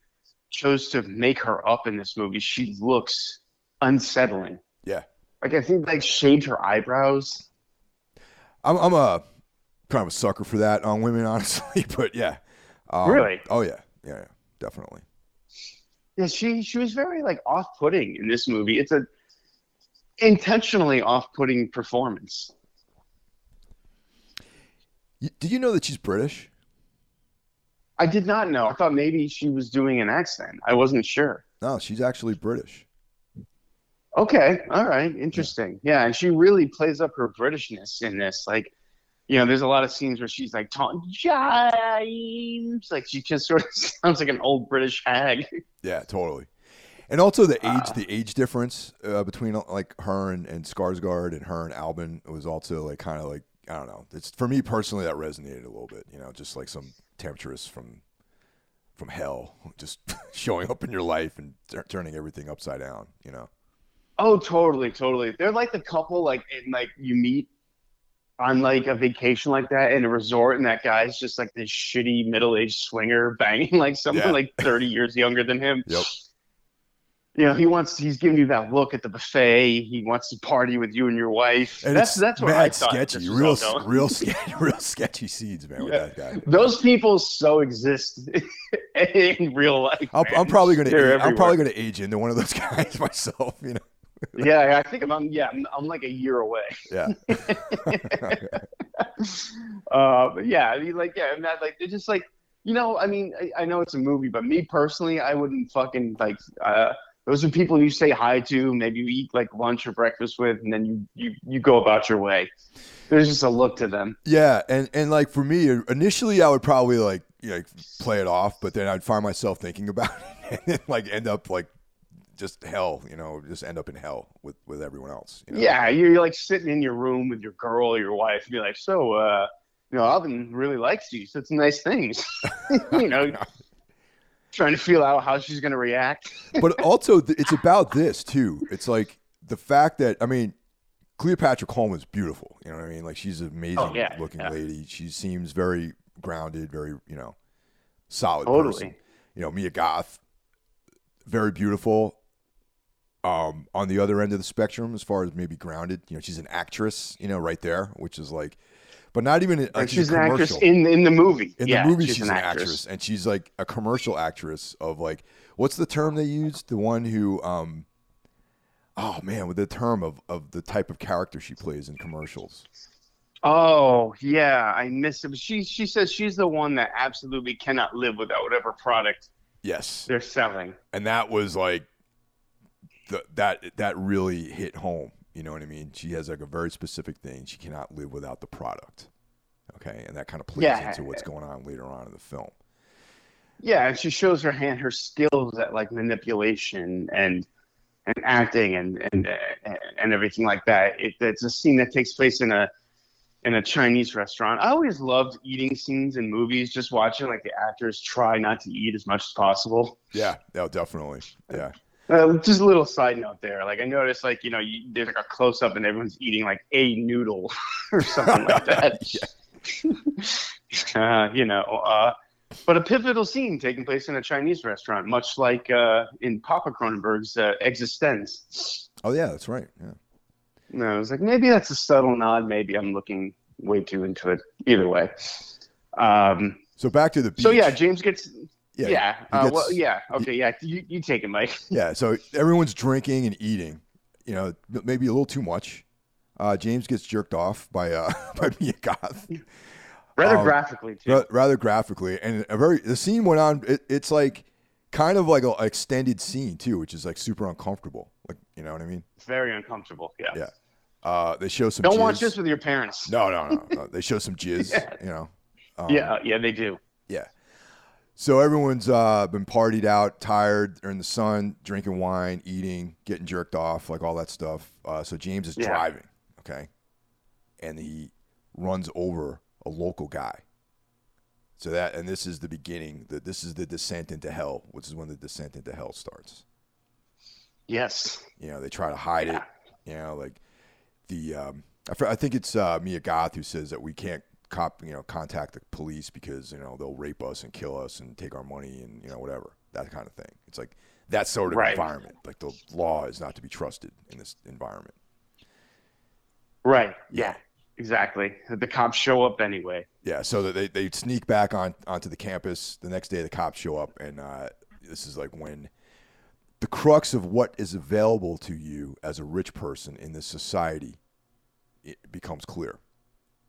chose to make her up in this movie. She looks unsettling. Yeah. Like I think like shaved her eyebrows. I'm, I'm a kind of a sucker for that on women, <laughs> honestly. But yeah. Um, Really? Oh yeah, yeah, yeah, definitely. Yeah, she she was very like off-putting in this movie. It's a intentionally off-putting performance. Did you know that she's British? I did not know. I thought maybe she was doing an accent. I wasn't sure. No, she's actually British. Okay, all right, interesting. Yeah, and she really plays up her Britishness in this. Like, you know, there's a lot of scenes where she's like talking James, like she just sort of <laughs> sounds like an old British hag. Yeah, totally. And also the age, Ah. the age difference uh, between uh, like her and, and Skarsgård and her and Alban was also like kind of like I don't know. It's for me personally that resonated a little bit. You know, just like some temptress from from hell, just <laughs> showing up in your life and tur- turning everything upside down. You know. Oh, totally, totally. They're like the couple like in like you meet on like a vacation like that in a resort, and that guy's just like this shitty middle-aged swinger banging like someone Yeah. like thirty years younger than him. Yep. You know, he wants he's giving you that look at the buffet. He wants to party with you and your wife. And that's that's what I thought. sketchy, real, <laughs> <laughs> real sketchy, real sketchy seeds, man. Yeah. With that guy. Those people so exist <laughs> in real life. I'll, I'm probably gonna, age, I'm probably gonna age into one of those guys myself. You know. yeah, I think I'm, yeah, I'm, I'm like a year away. Yeah. uh, but yeah, I mean, like, yeah, I'm not like, it's just like, you know, I mean, I, I know it's a movie, but me personally, I wouldn't fucking like, uh, those are people you say hi to, maybe you eat like lunch or breakfast with, and then you, you, you go about your way. There's just a look to them. Yeah, and and like for me, initially I would probably like you know, play it off, but then I'd find myself thinking about <laughs> it and like end up like just hell, you know, just end up in hell with with everyone else. You know? Yeah, you're like sitting in your room with your girl or your wife, and be like, so, uh, you know, Alvin really likes you. So it's nice things, <laughs> you know, <laughs> trying to feel out how she's gonna react. <laughs> but also th- it's about this too. It's like the fact that I mean, Cleopatra Coleman's beautiful. You know what I mean? Like she's an amazing Oh, yeah, looking yeah. lady. She seems very grounded, very you know, solid Totally. person. You know, Mia Goth, very beautiful. Um, on the other end of the spectrum, as far as maybe grounded, you know, she's an actress. You know, right there, which is like, but not even like Like she's, she's an actress in in the movie. In yeah, the movie, she's, she's, an actress. and she's like a commercial actress of like what's the term they used? The one who, um, oh man, with the term of of the type of character she plays in commercials. Oh yeah, I miss it. But she she says she's the one that absolutely cannot live without whatever product Yes, they're selling. and that was like the, that that really hit home. You know what I mean? She has like a very specific thing. She cannot live without the product. Okay, and that kind of plays Yeah. into what's going on later on in the film. Yeah, and she shows her hand her skills at like manipulation and and acting and and uh, and everything like that. It, it's a scene that takes place in a in a Chinese restaurant. I always loved eating scenes in movies, just watching like the actors try not to eat as much as possible. Yeah, no, definitely. Yeah, Uh, just a little side note there. Like I noticed, like you know, you, there's like a close up and everyone's eating like a noodle <laughs> or something like <laughs> that. <laughs> uh, you know, uh, but a pivotal scene taking place in a Chinese restaurant, much like uh, in Papa Cronenberg's uh, eXistenZ. oh yeah, that's right. Yeah. No, I was like, maybe that's a subtle nod. Maybe I'm looking way too into it. Either way. Um, So back to the beach. so yeah, James gets. Yeah, Yeah. uh, gets- well, yeah. Okay. Yeah. You, you take it, Mike. <laughs> Yeah, so everyone's drinking and eating, you know, maybe a little too much. Uh, James gets jerked off by uh, <laughs> by Mia Goth, Rather Um, graphically too. ra- rather graphically, and a very the scene went on. It, it's like kind of like an extended scene too, which is like super uncomfortable. Like you know what I mean? It's very uncomfortable. Yeah. Yeah. Uh, they show some. Don't jizz. watch this with your parents. No, no, no, no. <laughs> They show some jizz. Yeah. You know. Um, yeah, yeah, they do. Yeah. So everyone's uh, been partied out, tired, they're in the sun, drinking wine, eating, getting jerked off, like all that stuff. Uh, so James is Yeah. driving, okay, and he runs over a local guy, So that and this is the beginning. The, this is the descent into hell, which is when the descent into hell starts. Yes. You know, they try to hide Yeah. it. You know, like the um, I think it's uh, Mia Goth who says that we can't cop you know contact the police because you know they'll rape us and kill us and take our money and you know whatever that kind of thing. It's like that sort of Right. environment. Like the law is not to be trusted in this environment. Right. Yeah. Exactly. The cops show up anyway. Yeah, so that they, they sneak back on onto the campus. The next day, the cops show up, and uh, this is like when the crux of what is available to you as a rich person in this society it becomes clear.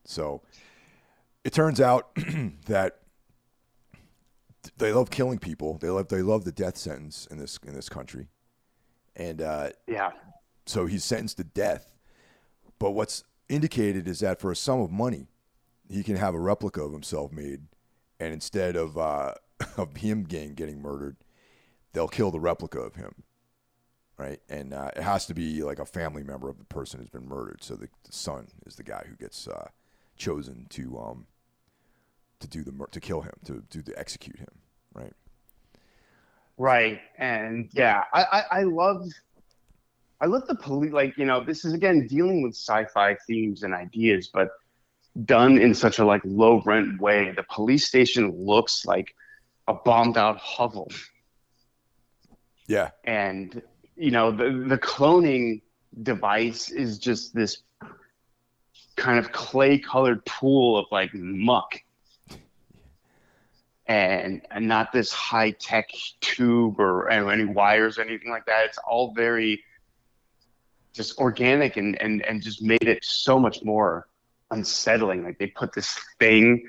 So it turns out <clears throat> that they love killing people. They love they love the death sentence in this in this country, and uh, Yeah. so he's sentenced to death. But what's indicated is that for a sum of money, he can have a replica of himself made, and instead of uh, <laughs> of him getting getting murdered, they'll kill the replica of him, right? And uh, it has to be like a family member of the person who's been murdered. So the, the son is the guy who gets uh, chosen to um to do the mur- to kill him to do to execute him, right? Right. And yeah, I, I, I love I love the police like, you know, this is again dealing with sci-fi themes and ideas, but done in such a like low rent way. The police station looks like a bombed out hovel. Yeah, And you know, the the cloning device is just this kind of clay colored pool of like muck. And, and not this high tech tube or any wires or anything like that. It's all very just organic and, and, and just made it so much more unsettling. Like they put this thing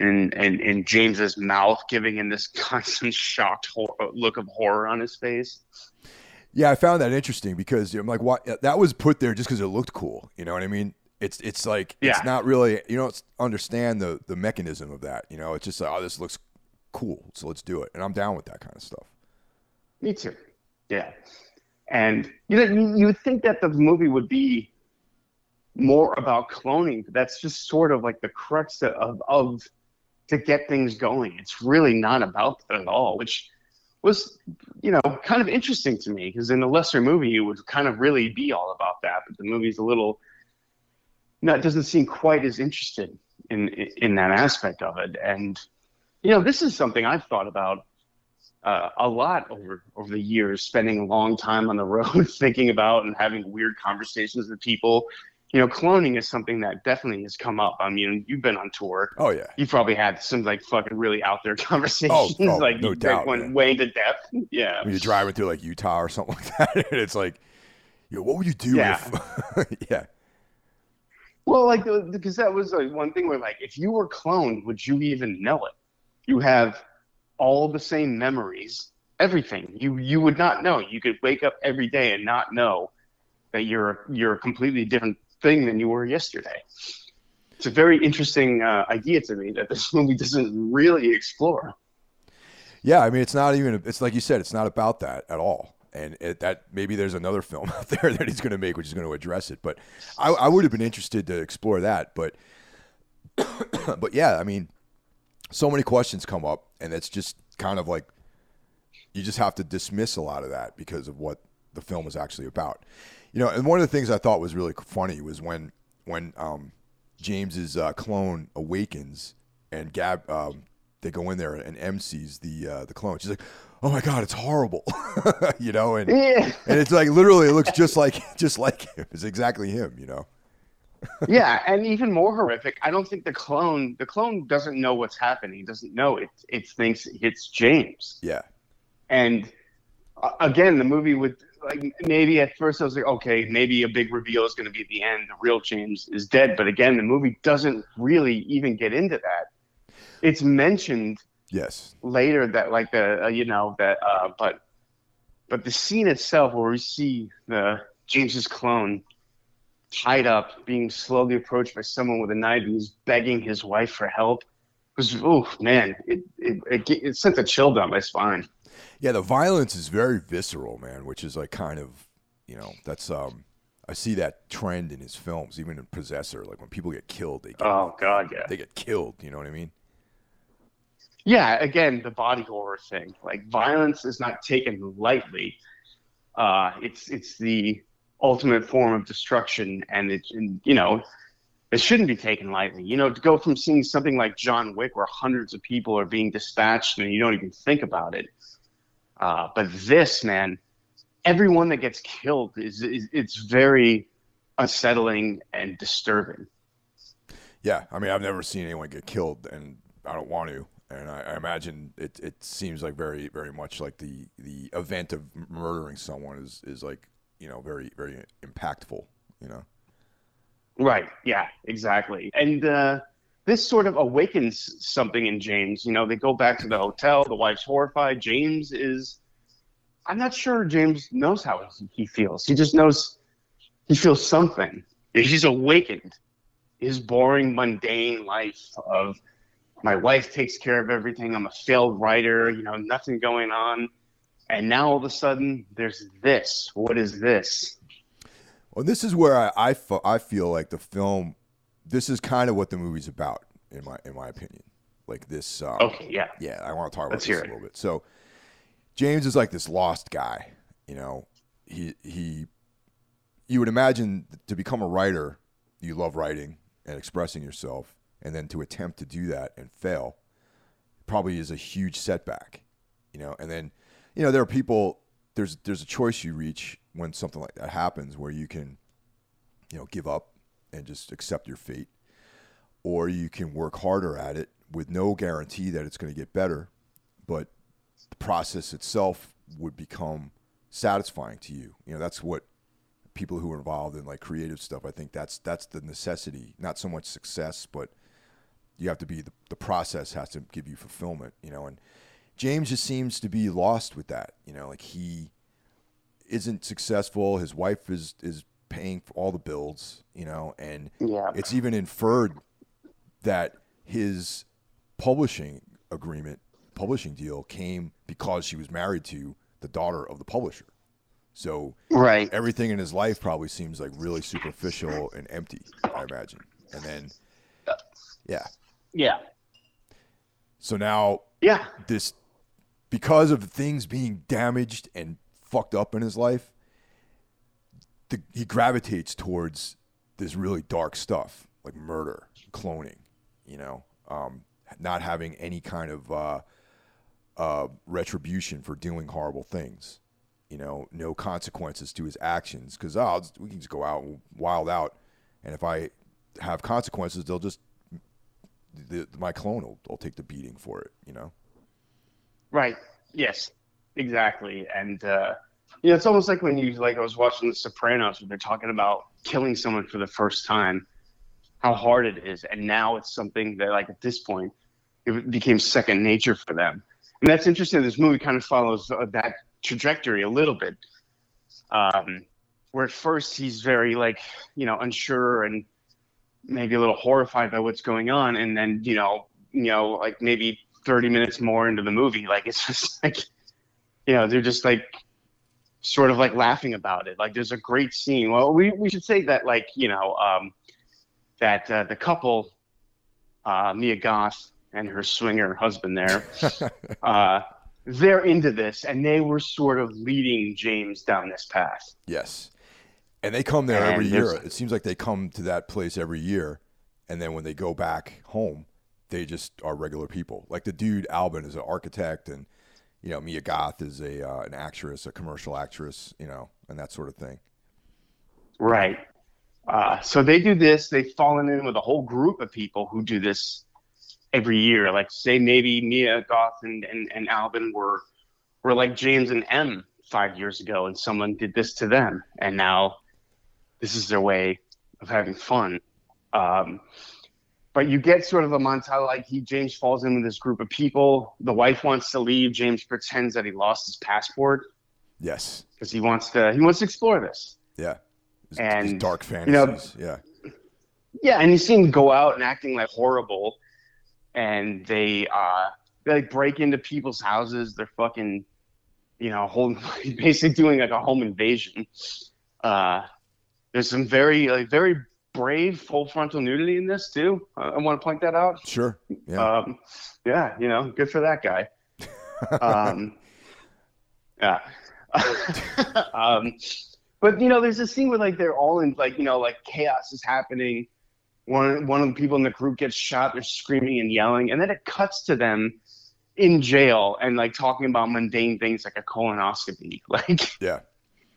in, in, in James's mouth, giving him this <laughs> constant shocked hor- look of horror on his face. Yeah, I found that interesting because I'm like, what? That was put there just because it looked cool. You know what I mean? It's it's like Yeah. it's not really you don't understand the the mechanism of that. You know, it's just like, oh, this looks cool, so let's do it, and I'm down with that kind of stuff. Me too. Yeah. And you know, you, would think that the movie would be more about cloning, but that's just sort of like the crux of of to get things going. It's really not about that at all, which was you know kind of interesting to me because in a lesser movie it would kind of really be all about that, but the movie's a little no, it doesn't seem quite as interested in in that aspect of it. And you know, this is something I've thought about uh, a lot over over the years, spending a long time on the road, <laughs> thinking about and having weird conversations with people. You know, cloning is something that definitely has come up. I mean, you've been on tour. Oh yeah, You probably had some like fucking really out there <laughs> conversations, oh, like no you doubt, went man. way into depth. <laughs> Yeah, when you're driving through like Utah or something like that, and it's like, yo, what would you do Yeah. if? yeah, Well, like the- because that was like one thing where like if you were cloned, would you even know it? You have all the same memories, everything. You you would not know. You could wake up every day and not know that you're you're a completely different thing than you were yesterday. It's a very interesting uh, idea to me that this <laughs> movie doesn't really explore. yeah. I mean, it's not even. It's like you said, it's not about that at all. And it, that maybe there's another film <laughs> out there that he's going to make, which is going to address it. But I, I would have been interested to explore that. But <coughs> but yeah, I mean, so many questions come up, and it's just kind of like you just have to dismiss a lot of that because of what the film is actually about. You know, and one of the things I thought was really funny was when when um, James's uh, clone awakens and Gab um, they go in there and Em sees the uh, the clone. She's like, "Oh my god, it's horrible," <laughs> you know, and Yeah, and it's like literally it looks just like <laughs> just like him. It's exactly him, you know. Yeah, and even more horrific. I don't think the clone the clone doesn't know what's happening. Doesn't know it. It thinks it's James. Yeah, And uh, again, the movie would like maybe at first I was like, okay, maybe a big reveal is going to be at the end. The real James is dead. But again, the movie doesn't really even get into that. It's mentioned yes, later that like the uh, you know that uh, but but the scene itself where we see the James's clone tied up, being slowly approached by someone with a knife, and he's begging his wife for help. Was oh man, it it, it it sent a chill down my spine. yeah. The violence is very visceral, man, which is like kind of you know that's um I see that trend in his films, even in Possessor. Like when people get killed, they get Oh god, yeah. they get killed. You know what I mean? yeah, again, the body horror thing. Like violence is not taken lightly. Uh, it's it's the ultimate form of destruction, and it and, you know it shouldn't be taken lightly. You know, to go from seeing something like John Wick, where hundreds of people are being dispatched and you don't even think about it, uh, but this man, everyone that gets killed is, is it's very unsettling and disturbing. Yeah, I mean, I've never seen anyone get killed, and I don't want to. And I, I imagine it, it seems like very, very much like the, the event of murdering someone is, is like, you know, very, very impactful, you know? Right. Yeah, exactly. And uh, this sort of awakens something in James. You know, they go back to the hotel. The wife's horrified. James is. I'm not sure James knows how he feels. He just knows he feels something. He's awakened. His boring, mundane life of my wife takes care of everything. I'm a failed writer. You know, nothing going on. And now all of a sudden, there's this. What is this? Well, this is where I, I, I feel like the film, this is kind of what the movie's about, in my in my opinion. Like this. Um, okay, yeah. Yeah, I want to talk Let's about this a little bit. So, James is like this lost guy. You know, he he. You would imagine to become a writer, you love writing and expressing yourself, and then to attempt to do that and fail, probably is a huge setback. You know, and then, you know, there are people. There's there's a choice you reach when something like that happens where you can, you know, give up and just accept your fate, or you can work harder at it with no guarantee that it's going to get better, but the process itself would become satisfying to you. You know, that's what people who are involved in like creative stuff. I think that's that's the necessity, not so much success, but you have to be the, the process has to give you fulfillment. You know, and James just seems to be lost with that. You know, like he isn't successful. His wife is is paying for all the bills, you know, and Yeah. it's even inferred that his publishing agreement, publishing deal came because she was married to the daughter of the publisher. So Right. everything in his life probably seems like really superficial and empty, I imagine. And then uh, yeah. Yeah. So now Yeah. this because of things being damaged and fucked up in his life, the, he gravitates towards this really dark stuff like murder, cloning, you know, um, not having any kind of uh, uh, retribution for doing horrible things, you know, no consequences to his actions because oh, we can just go out wild out, and if I have consequences, they'll just the, my clone will, will take the beating for it, you know. Right. Yes. Exactly. And uh, you know, it's almost like when you like I was watching The Sopranos where they're talking about killing someone for the first time, how hard it is, and now it's something that like at this point it became second nature for them. And that's interesting. This movie kind of follows uh, that trajectory a little bit, um, where at first he's very like you know unsure and maybe a little horrified by what's going on, and then you know you know like maybe 30 minutes more into the movie like it's just <laughs> like you know they're just like sort of like laughing about it like there's a great scene well we, we should say that like you know um, that uh, the couple uh, mia goth and her swinger husband there <laughs> uh, they're into this and they were sort of leading james down this path Yes. And they come there every year. It seems like they come to that place every year. And then when they go back home, they just are regular people. Like the dude, Alban, is an architect. And, you know, Mia Goth is a uh, an actress, a commercial actress, you know, and that sort of thing. Right. Uh, so they do this. They've fallen in with a whole group of people who do this every year. Like say maybe Mia Goth and, and, and Alban were were like James and Em five years ago, and someone did this to them, and now this is their way of having fun. Um, but you get sort of a montage like he James falls into this group of people. The wife wants to leave. James pretends that he lost his passport Yes. because he wants to he wants to explore this. Yeah. His, his And, dark you know- fantasies. yeah. Yeah, and you see them go out and acting like horrible, and they uh they like break into people's houses. They're fucking, you know, holding <laughs> basically doing like a home invasion. Uh, there's some very like very brave full frontal nudity in this too. I, I want to point that out. Sure. Yeah. Um, yeah, you know, good for that guy. um, <laughs> yeah. <laughs> um, but you know, there's a scene where like they're all in like you know like chaos is happening. One one of the people in the group gets shot. They're screaming and yelling, and then it cuts to them in jail and like talking about mundane things like a colonoscopy. <laughs> Like yeah.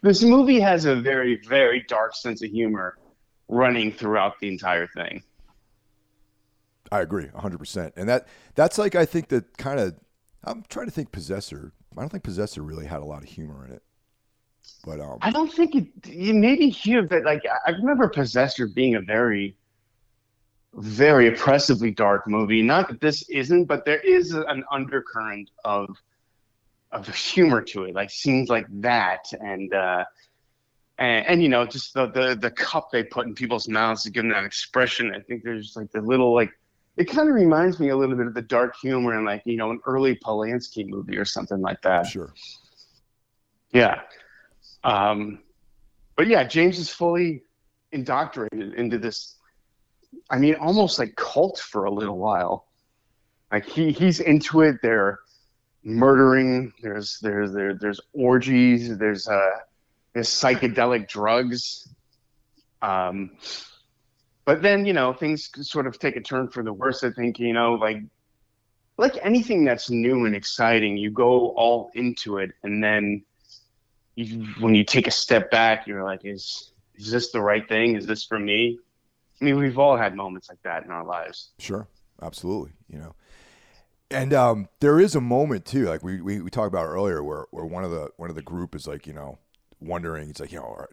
this movie has a very very dark sense of humor running throughout the entire thing. I agree 100%. And that that's like I think that kind of I'm trying to think Possessor. I don't think Possessor really had a lot of humor in it. But um I don't think it, it maybe here that like I remember Possessor being a very very oppressively dark movie. Not that this isn't, but there is an undercurrent of of humor to it, like scenes like that, and uh, and, and you know, just the, the the cup they put in people's mouths to give them that expression. I think there's like the little like it kind of reminds me a little bit of the dark humor in like you know an early Polanski movie or something like that. sure. Yeah. Um, but yeah, James is fully indoctrinated into this. I mean, almost like cult for a little while. Like he he's into it. They're murdering. There's there's there, there's orgies. There's uh there's psychedelic drugs. Um, but then you know things sort of take a turn for the worse. I think you know like like anything that's new and exciting, you go all into it, and then you, when you take a step back, you're like, is is this the right thing? Is this for me? I mean, we've all had moments like that in our lives. Sure, absolutely. You know, and um, there is a moment too, like we, we, we talked about earlier, where, where one of the one of the group is like, you know, wondering, it's like, you know, are,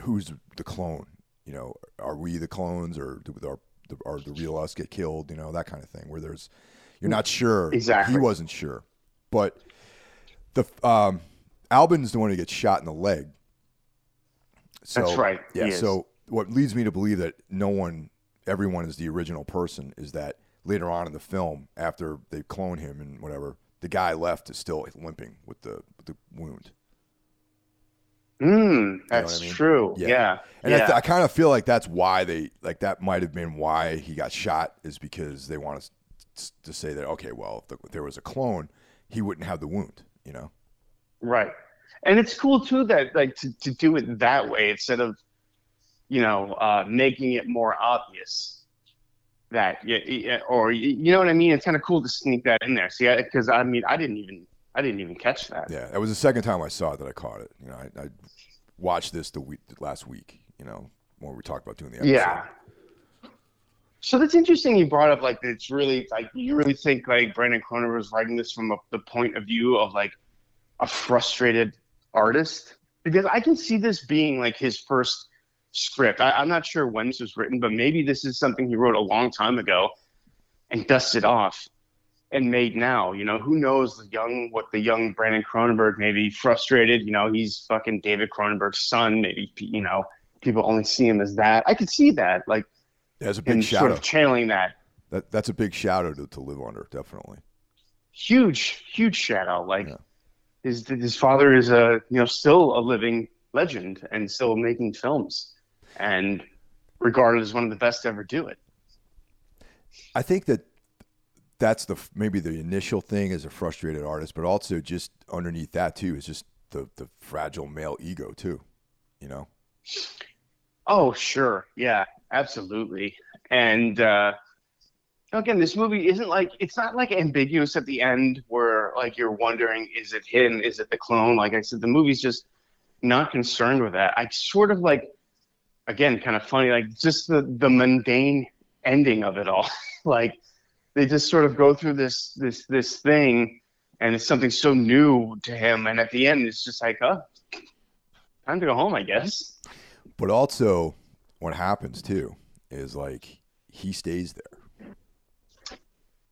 who's the clone? You know, are we the clones, or do our the, are the real us get killed? You know, that kind of thing. Where there's you're not sure. Exactly. He wasn't sure, but the um, Alban's the one who gets shot in the leg. So, That's right, Yeah. So what leads me to believe that no one, everyone is the original person is that later on in the film, after they clone him and whatever, the guy left is still limping with the with the wound. Mm, that's I mean? true. Yeah. Yeah. And yeah. I, th- I kind of feel like that's why they like that might have been why he got shot is because they want us to say that okay, well, if, the, if there was a clone, he wouldn't have the wound. You know. Right. And it's cool too that like to, to do it that way instead of, you know, uh, making it more obvious that or you you know what I mean. It's kind of cool to sneak that in there. See, because I, mean, I didn't even I didn't even catch that. Yeah, that was the second time I saw it that I caught it. You know, I, I watched this the week last week. You know, when we talked about doing the episode. Yeah. So that's interesting. You brought up like it's really like you really think like Brandon Cronenberg was writing this from a, the point of view of like a frustrated artist because I can see this being like his first script. I, I'm not sure when this was written, but maybe this is something he wrote a long time ago and dusted off and made now. You know, who knows the young what the young Brandon Cronenberg maybe frustrated. You know, he's fucking David Cronenberg's son. Maybe you know people only see him as that. I could see that like That's a big shadow. sort of channeling that that that's a big shadow to, to live under, definitely. huge huge shadow. Like Yeah. his his father is a you know still a living legend and still making films and regarded as one of the best to ever do it. I think that that's the maybe the initial thing as a frustrated artist, but also just underneath that too is just the the fragile male ego too. You know. Oh, sure. Yeah, absolutely. And uh, again, this movie isn't like it's not like ambiguous at the end where like you're wondering is it him, is it the clone? Like I said, the movie's just not concerned with that. I sort of like again, kind of funny, like just the the mundane ending of it all. <laughs> like they just sort of go through this this this thing and it's something so new to him and at the end it's just like, oh, time to go home, I guess. But also, what happens too is like he stays there.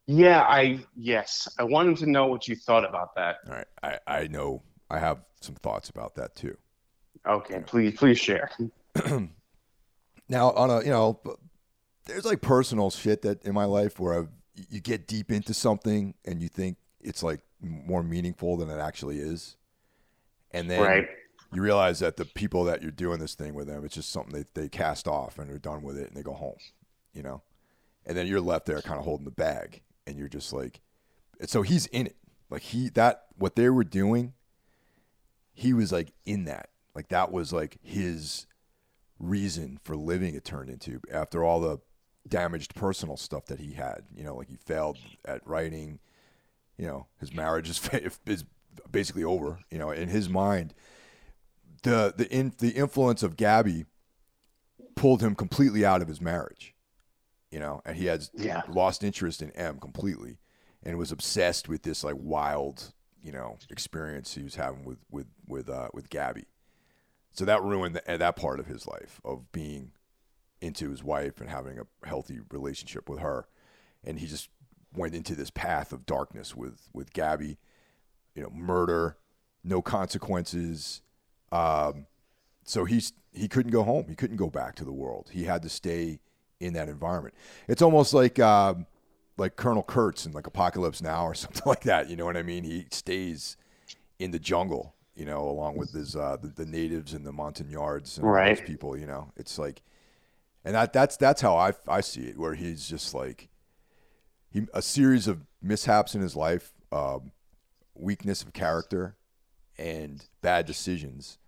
Yeah, I yes, I wanted to know what you thought about that. All right, I I know I have some thoughts about that too. Okay, please please share. <clears throat> Now, on a you know, there's like personal shit that in my life where I, you get deep into something and you think it's like more meaningful than it actually is, and then Right. you realize that the people that you're doing this thing with them, it's just something they, they cast off and they're done with it and they go home, you know? And then you're left there kind of holding the bag and you're just like, so he's in it. Like he, that, what they were doing, he was like in that. Like that was like his reason for living it turned into after all the damaged personal stuff that he had. You know, like he failed at writing. You know, his marriage is <laughs> is basically over. You know, in his mind, the the in, the influence of Gabi pulled him completely out of his marriage. You know, and he had Yeah. lost interest in Em completely, and was obsessed with this like wild, you know, experience he was having with with with uh, with Gabi. So that ruined the, that part of his life of being into his wife and having a healthy relationship with her, and he just went into this path of darkness with with Gabi, you know, murder, no consequences. Um, so he's he couldn't go home. He couldn't go back to the world. He had to stay in that environment. It's almost like um, like Colonel Kurtz in like Apocalypse Now or <laughs> something like that. You know what I mean? He stays in the jungle. You know, along with his uh, the, the natives and the Montagnards and Right. those people. You know, it's like, and that that's that's how I I see it. Where he's just like he a series of mishaps in his life, um, weakness of character, and bad decisions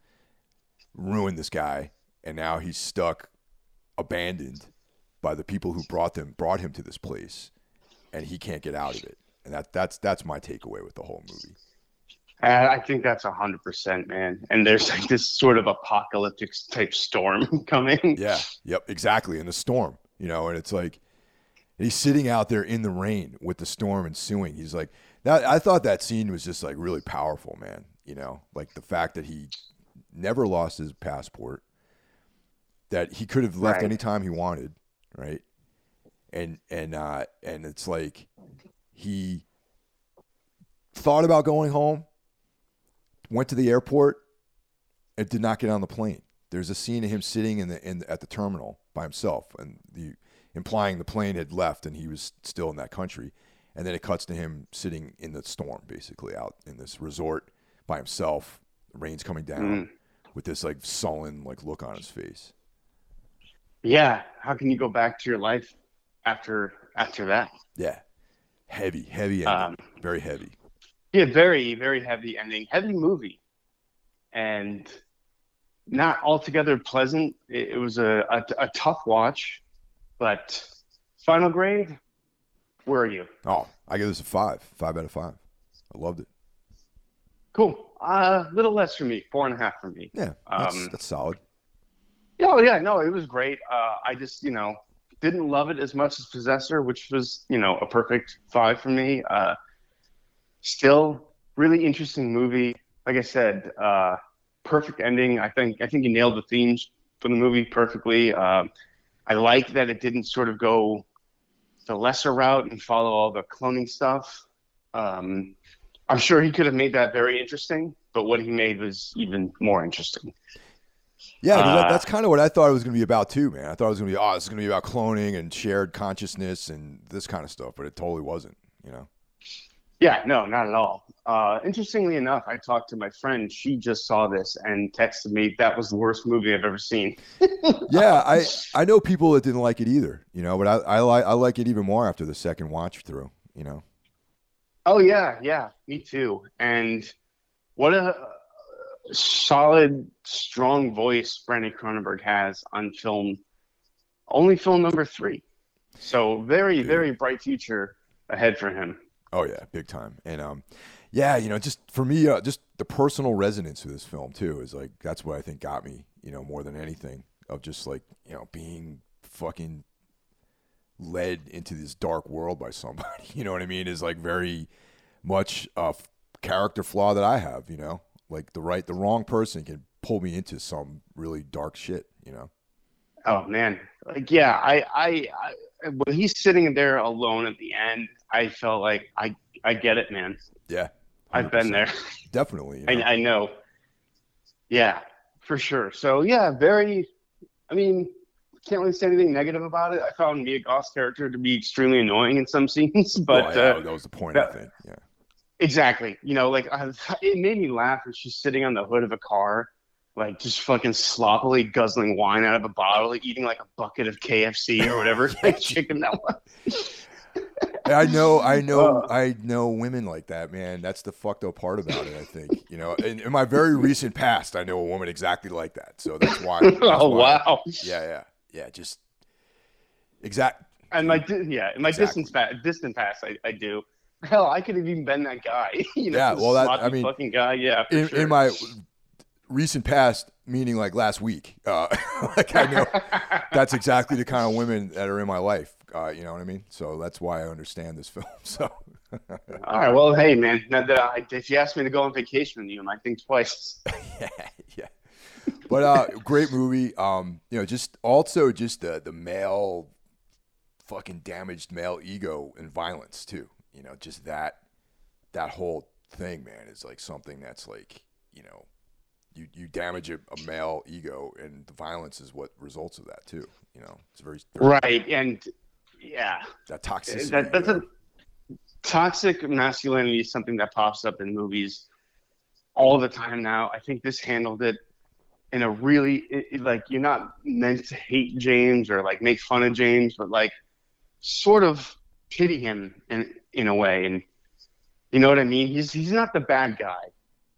ruined this guy, and now he's stuck, abandoned by the people who brought them brought him to this place, and he can't get out of it. And that that's that's my takeaway with the whole movie. And I think that's a hundred percent, man. And there's like this sort of apocalyptic type storm <laughs> coming. Yeah. Yep. Exactly. In the storm, you know, and it's like and he's sitting out there in the rain with the storm ensuing. He's like, that. I thought that scene was just like really powerful, man. You know, like the fact that he never lost his passport, that he could have left Right. anytime he wanted, right? And and uh, and it's like he thought about going home, went to the airport, and did not get on the plane. There's a scene of him sitting in the in at the terminal by himself, and the implying the plane had left and he was still in that country. And then it cuts to him sitting in the storm, basically out in this resort by himself. The rain's coming down with this like sullen like look on his face. Yeah. How can you go back to your life after after that? Yeah, heavy, heavy. Um, very heavy. Yeah, very, very heavy ending, heavy movie, and not altogether pleasant. It, it was a, a a tough watch, but final grade. Where are you? Oh, I give this a five, five out of five. I loved it. Cool. A uh, little less for me, four and a half for me. Yeah, that's, Um, that's solid. Yeah, oh, yeah, no, it was great. Uh, I just, you know, didn't love it as much as Possessor, which was, you know, a perfect five for me. Uh, still, really interesting movie. Like I said, uh, perfect ending. I think I think you nailed the themes for the movie perfectly. Um, I like that it didn't sort of go the lesser route and follow all the cloning stuff. Um, I'm sure he could have made that very interesting, but what he made was even more interesting. Yeah, 'cause that, uh, that's kind of what I thought it was going to be about too, man. I thought it was going to be, oh, it's going to be about cloning and shared consciousness and this kind of stuff, but it totally wasn't. You know? Yeah, no, not at all. Uh, interestingly enough, I talked to my friend. She just saw this and texted me that was the worst movie I've ever seen. <laughs> yeah, I I know people that didn't like it either, you know, but I I like I like it even more after the second watch through, you know. Oh yeah, yeah, me too. And what a solid, strong voice Brandon Cronenberg has on film. Only film number three, so very, very bright future ahead for him. Oh yeah, big time. And um, yeah, you know, just for me, uh, just the personal resonance of this film too is like that's what I think got me, you know, more than anything of just like you know being fucking led into this dark world by somebody. <laughs> You know what I mean? Is like very much a character flaw that I have. You know, like the right, the wrong person can pull me into some really dark shit. You know? Oh man, like yeah, I, I, I when he's sitting there alone at the end, I felt like I, I get it, man. Yeah, I've been there. Definitely. You <laughs> know? I, I know. Yeah, for sure. So yeah, very. I mean, can't really say anything negative about it. I found Mia Goth's character to be extremely annoying in some <laughs> scenes, but Well, uh, that was the point. I that- think. Yeah. exactly. You know, like I, it made me laugh when she's sitting on the hood of a car like just fucking sloppily guzzling wine out of a bottle, eating like a bucket of KFC or whatever <laughs> like chicken that was. I know, I <laughs> know, Uh. I know women like that, man. That's the fucked up part about it. I think you know, in, in my very recent past, I know a woman exactly like that. So that's why. <laughs> that's oh why- wow! Yeah, yeah, yeah. Just exact. And my yeah, in my Exactly. distance pa- distant past, I, I do. Hell, I could have even been that guy. you know, Yeah, well, that- I mean, fucking guy. Yeah, for In, sure. in my recent past, meaning like last week, uh, <laughs> like I know that's exactly the kind of women that are in my life. Uh, you know what I mean? So that's why I understand this <laughs> film. So All right, well, hey man, I, if you ask me to go on vacation with you, I might think twice. <laughs> yeah, yeah. But uh, great movie. Um, you know, just also just the the male, fucking damaged male ego and violence too. You know, just that that whole thing, man, is like something that's like you know, you you damage a, a male ego, and the violence is what results of that too. You know, it's very, very Right, and yeah, that toxicity. that, that's a toxic masculinity is something that pops up in movies all the time now. I think this handled it in a really it, it- like you're not meant to hate James or like make fun of James, but like sort of pity him in in a way, and you know what I mean. He's he's not the bad guy.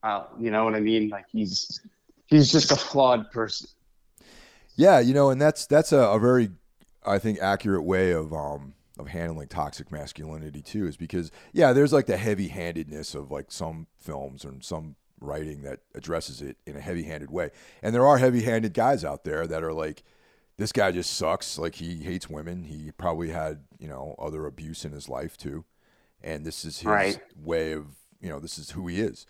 Uh, you know what I mean? Like he's he's just a flawed person. Yeah, you know, and that's that's a, a very, I think, accurate way of um of handling toxic masculinity too, is because yeah, there's like the heavy-handedness of like some films and some writing that addresses it in a heavy-handed way, and there are heavy-handed guys out there that are like, this guy just sucks, like he hates women, he probably had you know other abuse in his life too, and this is his Right. way of you know this is who he is,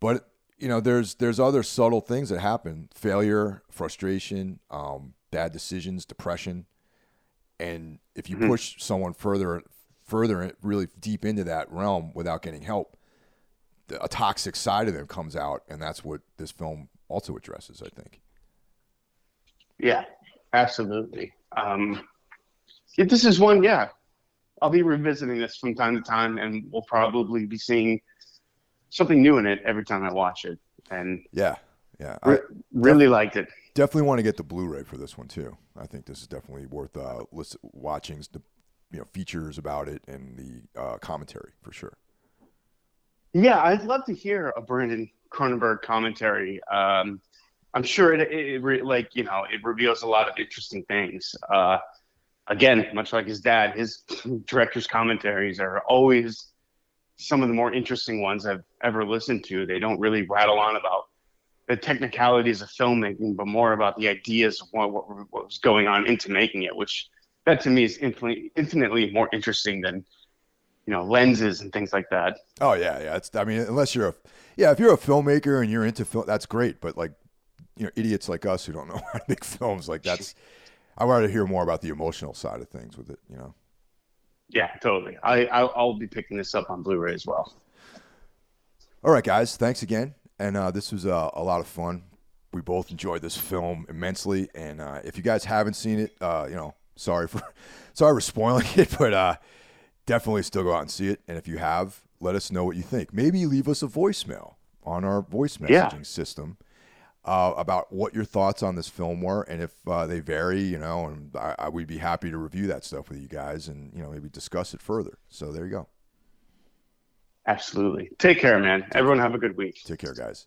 but you know there's there's other subtle things that happen failure frustration um, bad decisions depression and if you Mhm. push someone further further really deep into that realm without getting help the, a toxic side of them comes out and that's what this film also addresses i think Yeah, absolutely. Um, yeah, this is one, yeah. I'll be revisiting this from time to time, and we'll probably be seeing something new in it every time I watch it. And yeah yeah I re- really liked it. definitely want to get the blu-ray for this one too i think this is definitely worth uh listen, watching the you know features about it and the uh, commentary for sure Yeah, I'd love to hear a Brandon Cronenberg commentary. Um, I'm sure it, it, it re- like you know it reveals a lot of interesting things. Uh, again, much like his dad, his <clears throat> director's commentaries are always some of the more interesting ones I've ever listened to. They don't really rattle on about the technicalities of filmmaking, but more about the ideas of what, what, what was going on into making it, which that to me is infinitely, infinitely more interesting than you know lenses and things like that. Oh yeah, yeah. It's I mean, unless you're a yeah, if you're a filmmaker and you're into film, that's great. But like, you know, idiots like us who don't know <laughs> how to make films, like that's. I want to hear more about the emotional side of things with it. You know. Yeah, totally. I I'll, I'll be picking this up on Blu-ray as well. All right, guys. Thanks again, and uh, this was uh, a lot of fun. We both enjoyed this film immensely, and uh, if you guys haven't seen it, uh, you know, sorry for <laughs> sorry for spoiling it, <laughs> but uh, definitely still go out and see it. And if you have, let us know what you think. Maybe leave us a voicemail on our voice messaging Yeah. system uh, about what your thoughts on this film were, and if uh, they vary, you know, and I, I would be happy to review that stuff with you guys, and you know, maybe discuss it further. So there you go. Absolutely. Take care, man. Everyone have a good week. Take care, guys.